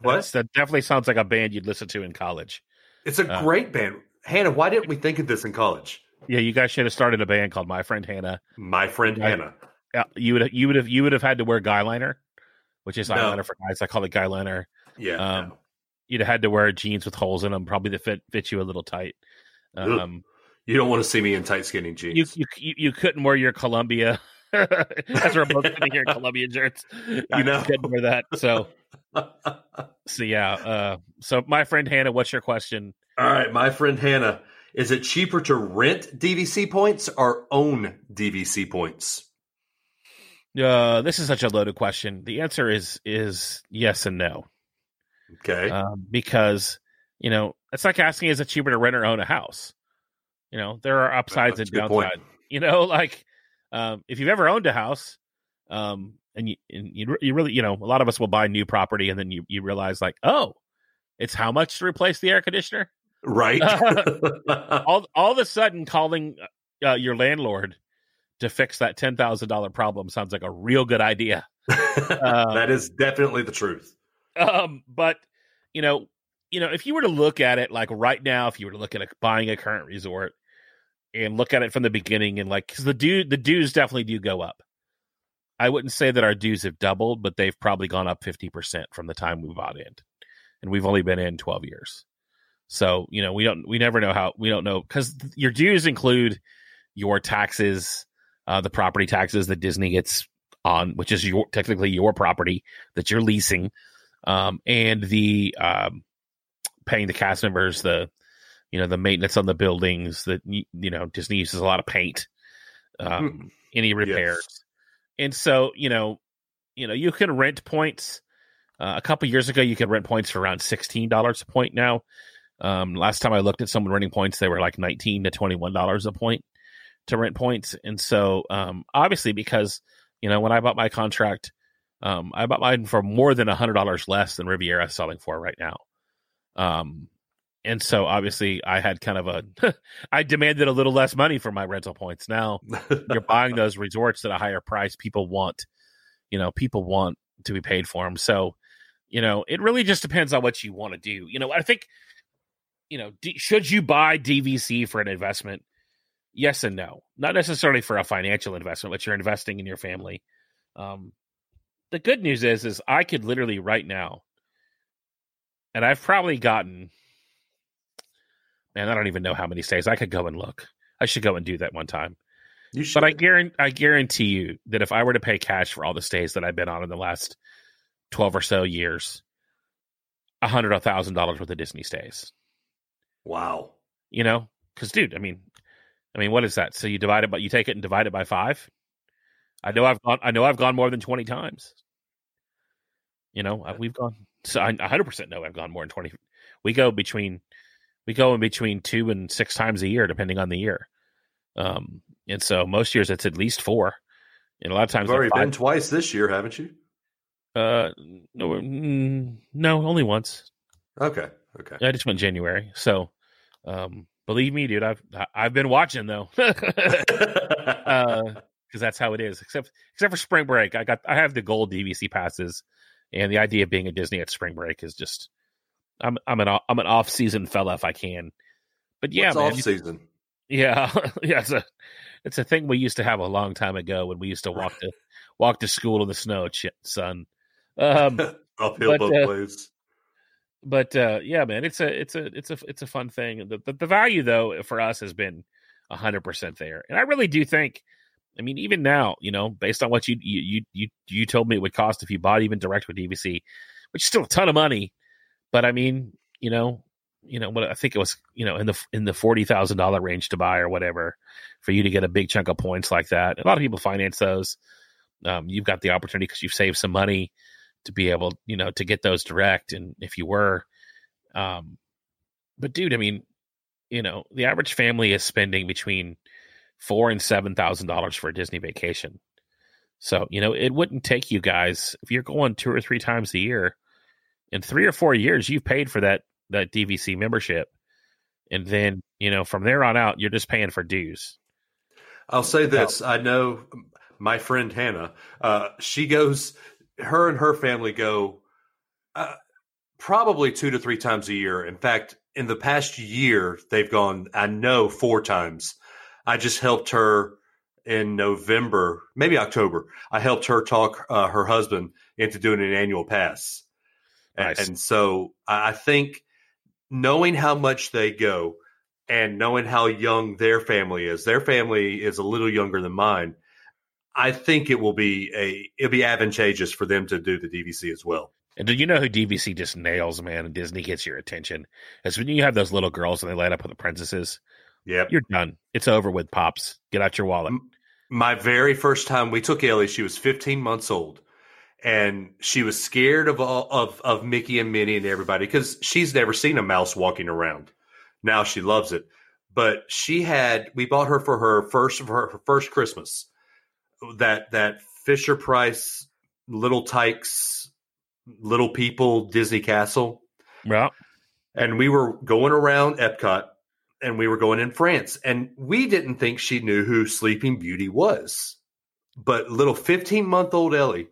What? that definitely sounds like a band you'd listen to in college. It's a uh, great band. Hannah, why didn't we think of this in college? Yeah, you guys should have started a band called My Friend Hannah. My Friend Hannah. Yeah, you would you would have you would have had to wear guy liner, which is no. eyeliner for guys. I call it guy liner. Yeah. Um, no. You'd have had to wear jeans with holes in them, probably that fit fit you a little tight. Um, you don't want to see me in tight skinny jeans. You you you couldn't wear your Columbia. *laughs* That's we're both sitting here in Columbia shirts. You I know. couldn't wear that. So *laughs* so yeah. Uh, so my friend Hannah, what's your question? All right, my friend Hannah, is it cheaper to rent DVC points or own DVC points? Uh, this is such a loaded question. The answer is is yes and no. Okay. Um, because you know it's like asking is it cheaper to rent or own a house. You know there are upsides and downsides. You know, *laughs* like um, if you've ever owned a house, um, and you and you, you really you know a lot of us will buy new property and then you you realize like oh, it's how much to replace the air conditioner. Right. *laughs* *laughs* all all of a sudden calling uh, your landlord to fix that ten thousand dollar problem sounds like a real good idea. um, that is definitely the truth. Um, but you know, you know, if you were to look at it like right now, if you were to look at a, buying a current resort and look at it from the beginning, and like because the due the dues definitely do go up. I wouldn't say that our dues have doubled, but they've probably gone up fifty percent from the time we bought in, and we've only been in twelve years. So you know, we don't we never know how we don't know because your dues include your taxes, uh, the property taxes that Disney gets on, which is your technically your property that you're leasing, um, and the um, paying the cast members, the you know the maintenance on the buildings that you know Disney uses a lot of paint, um, mm. any repairs, yes. and so you know you know you can rent points. Uh, a couple years ago, you could rent points for around sixteen dollars a point. Now, um, last time I looked at someone renting points, they were like nineteen to twenty one dollars a point to rent points. And so, um, obviously, because you know when I bought my contract, um, I bought mine for more than a hundred dollars less than Riviera is selling for right now. Um, and so obviously I had kind of a, *laughs* I demanded a little less money for my rental points. Now you're *laughs* buying those resorts at a higher price. People want, you know, people want to be paid for them. So, you know, it really just depends on what you want to do. You know, I think, you know, d- should you buy DVC for an investment? yes and no. Not necessarily for a financial investment, but you're investing in your family. Um, the good news is, is I could literally right now, and I've probably gotten, man, I don't even know how many stays. I could go and look. I should go and do that one time. You should. But I guarantee, I guarantee you that if I were to pay cash for all the stays that I've been on in the last twelve or so years, a hundred, a thousand dollars worth of Disney stays. Wow. You know, because dude, I mean, I mean, what is that? So you divide it by you take it and divide it by five. I know I've gone. I know I've gone more than twenty times. You know, uh we've gone. So I 100 percent know I've gone more than twenty. We go between we go in between two and six times a year, depending on the year. Um, and so most years it's at least four. And a lot of times, you've already been twice this year, haven't you? Uh, no, mm, no, only once. Okay, okay. I just went January, so um, Believe me, dude, I've I've been watching though, because *laughs* *laughs* uh, that's how it is. Except except for spring break, I got I have the gold DVC passes, and the idea of being at Disney at spring break is just I'm I'm an I'm an off season fella if I can. But yeah, What's man, off season. Yeah, *laughs* yeah, it's a it's a thing we used to have a long time ago when we used to walk to walk to school in the snow, son. Um, *laughs* Uphill but, both uh, ways but uh, yeah, man, it's a it's a it's a it's a fun thing. The the, the value though for us has been hundred percent there, and I really do think. I mean, even now, you know, based on what you you you you told me it would cost if you bought even direct with DVC, which is still a ton of money, but I mean, you know, you know what I think it was you know in the in the forty thousand dollar range to buy or whatever for you to get a big chunk of points like that. A lot of people finance those. Um, you've got the opportunity because you've saved some money to be able you know to get those direct. And if you were, um, but dude, I mean, you know, the average family is spending between four and seven thousand dollars for a Disney vacation. So you know, it wouldn't take you guys if you're going two or three times a year. In three or four years, you've paid for that that DVC membership, and then you know from there on out, you're just paying for dues. I'll say this: I know my friend Hannah. Uh, she goes. Her and her family go uh, probably two to three times a year. In fact, in the past year, they've gone. I know four times. I just helped her in November, maybe October. I helped her talk uh, her husband into doing an annual pass. Nice. And, and so I think knowing how much they go and knowing how young their family is, their family is a little younger than mine. I think it will be a it'll be advantageous for them to do the DVC as well. And do you know who DVC just nails, man? And Disney gets your attention. It's when you have those little girls and they light up with the princesses. Yep. You're done. It's over with, Pops. Get out your wallet. My very first time we took Ellie, she was 15 months old. And she was scared of all of, of Mickey and Minnie and everybody because she's never seen a mouse walking around. Now she loves it. But she had we bought her for her first for her first Christmas that that Fisher Price Little Tikes Little People Disney Castle. Yeah. And we were going around Epcot and we were going in France. And we didn't think she knew who Sleeping Beauty was. But little 15 month old Ellie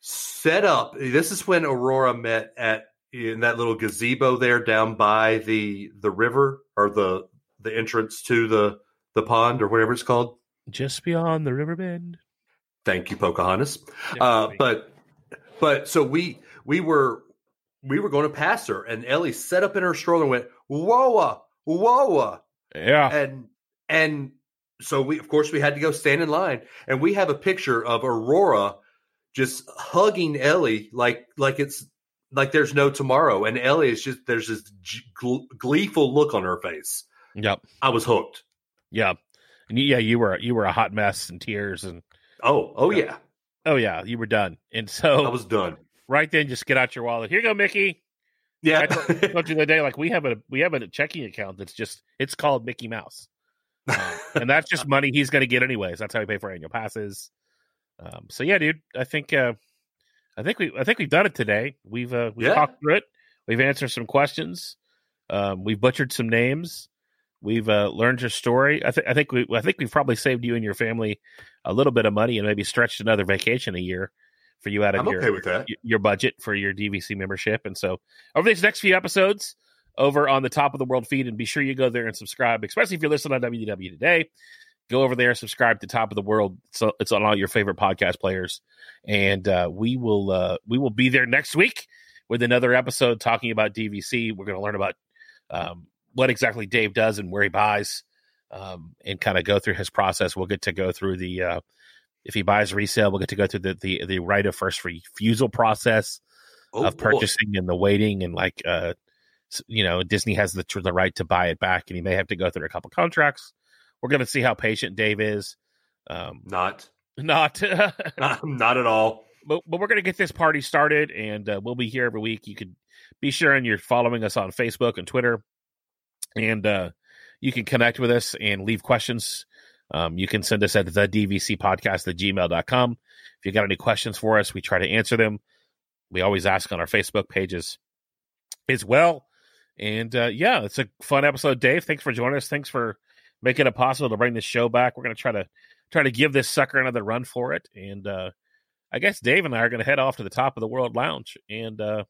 set up. This is when Aurora met at in that little gazebo there down by the the river or the the entrance to the the pond or whatever it's called. Just beyond the river bend. Thank you, Pocahontas. Uh, but but so we we were we were going to pass her, and Ellie set up in her stroller and went, "Whoa, whoa!" Yeah, and and so we of course we had to go stand in line, and we have a picture of Aurora just hugging Ellie like like it's like there's no tomorrow, and Ellie is just there's this gleeful look on her face. Yep, I was hooked. Yeah, and yeah, you were you were a hot mess and tears and oh oh yeah oh yeah you were done, and so I was done right then. Just get out your wallet. Here you go, Mickey. Yeah, I told, you the day like we have a we have a checking account that's just it's called Mickey Mouse, um, and that's just *laughs* money he's going to get anyways. That's how we pay for annual passes. Um, so yeah, dude, I think uh, I think we I think we've done it today. We've uh, we've yeah. talked through it. We've answered some questions. Um, we've butchered some names. We've uh, learned your story. I think I think we I think we've probably saved you and your family a little bit of money and maybe stretched another vacation a year for you out of I'm your okay your budget for your DVC membership. And so over these next few episodes over on the top of the world feed, and be sure you go there and subscribe, especially if you're listening on WDW today. Go over there, subscribe to Top of the World. So it's on all your favorite podcast players, and uh, we will uh, we will be there next week with another episode talking about DVC. We're going to learn about um, what exactly Dave does and where he buys, um, and kind of go through his process. We'll get to go through the uh, if he buys resale, we'll get to go through the the, the right of first refusal process oh, of purchasing boy. and the waiting and like uh, you know Disney has the the right to buy it back, and he may have to go through a couple contracts. We're going to see how patient Dave is. Um, not, *laughs* not, *laughs* not, not at all. But but we're going to get this party started, and uh, we'll be here every week. You can be sure and you're following us on Facebook and Twitter, and uh, you can connect with us and leave questions. Um, you can send us at the DVC podcast at gmail.com. If you got any questions for us, we try to answer them. We always ask on our Facebook pages as well. And uh, yeah, it's a fun episode, Dave. Thanks for joining us. Thanks for making it possible to bring this show back. We're going to try to try to give this sucker another run for it. And uh, I guess Dave and I are going to head off to the top of the world lounge and uh,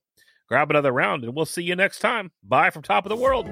grab another round. And we'll see you next time. Bye from top of the world.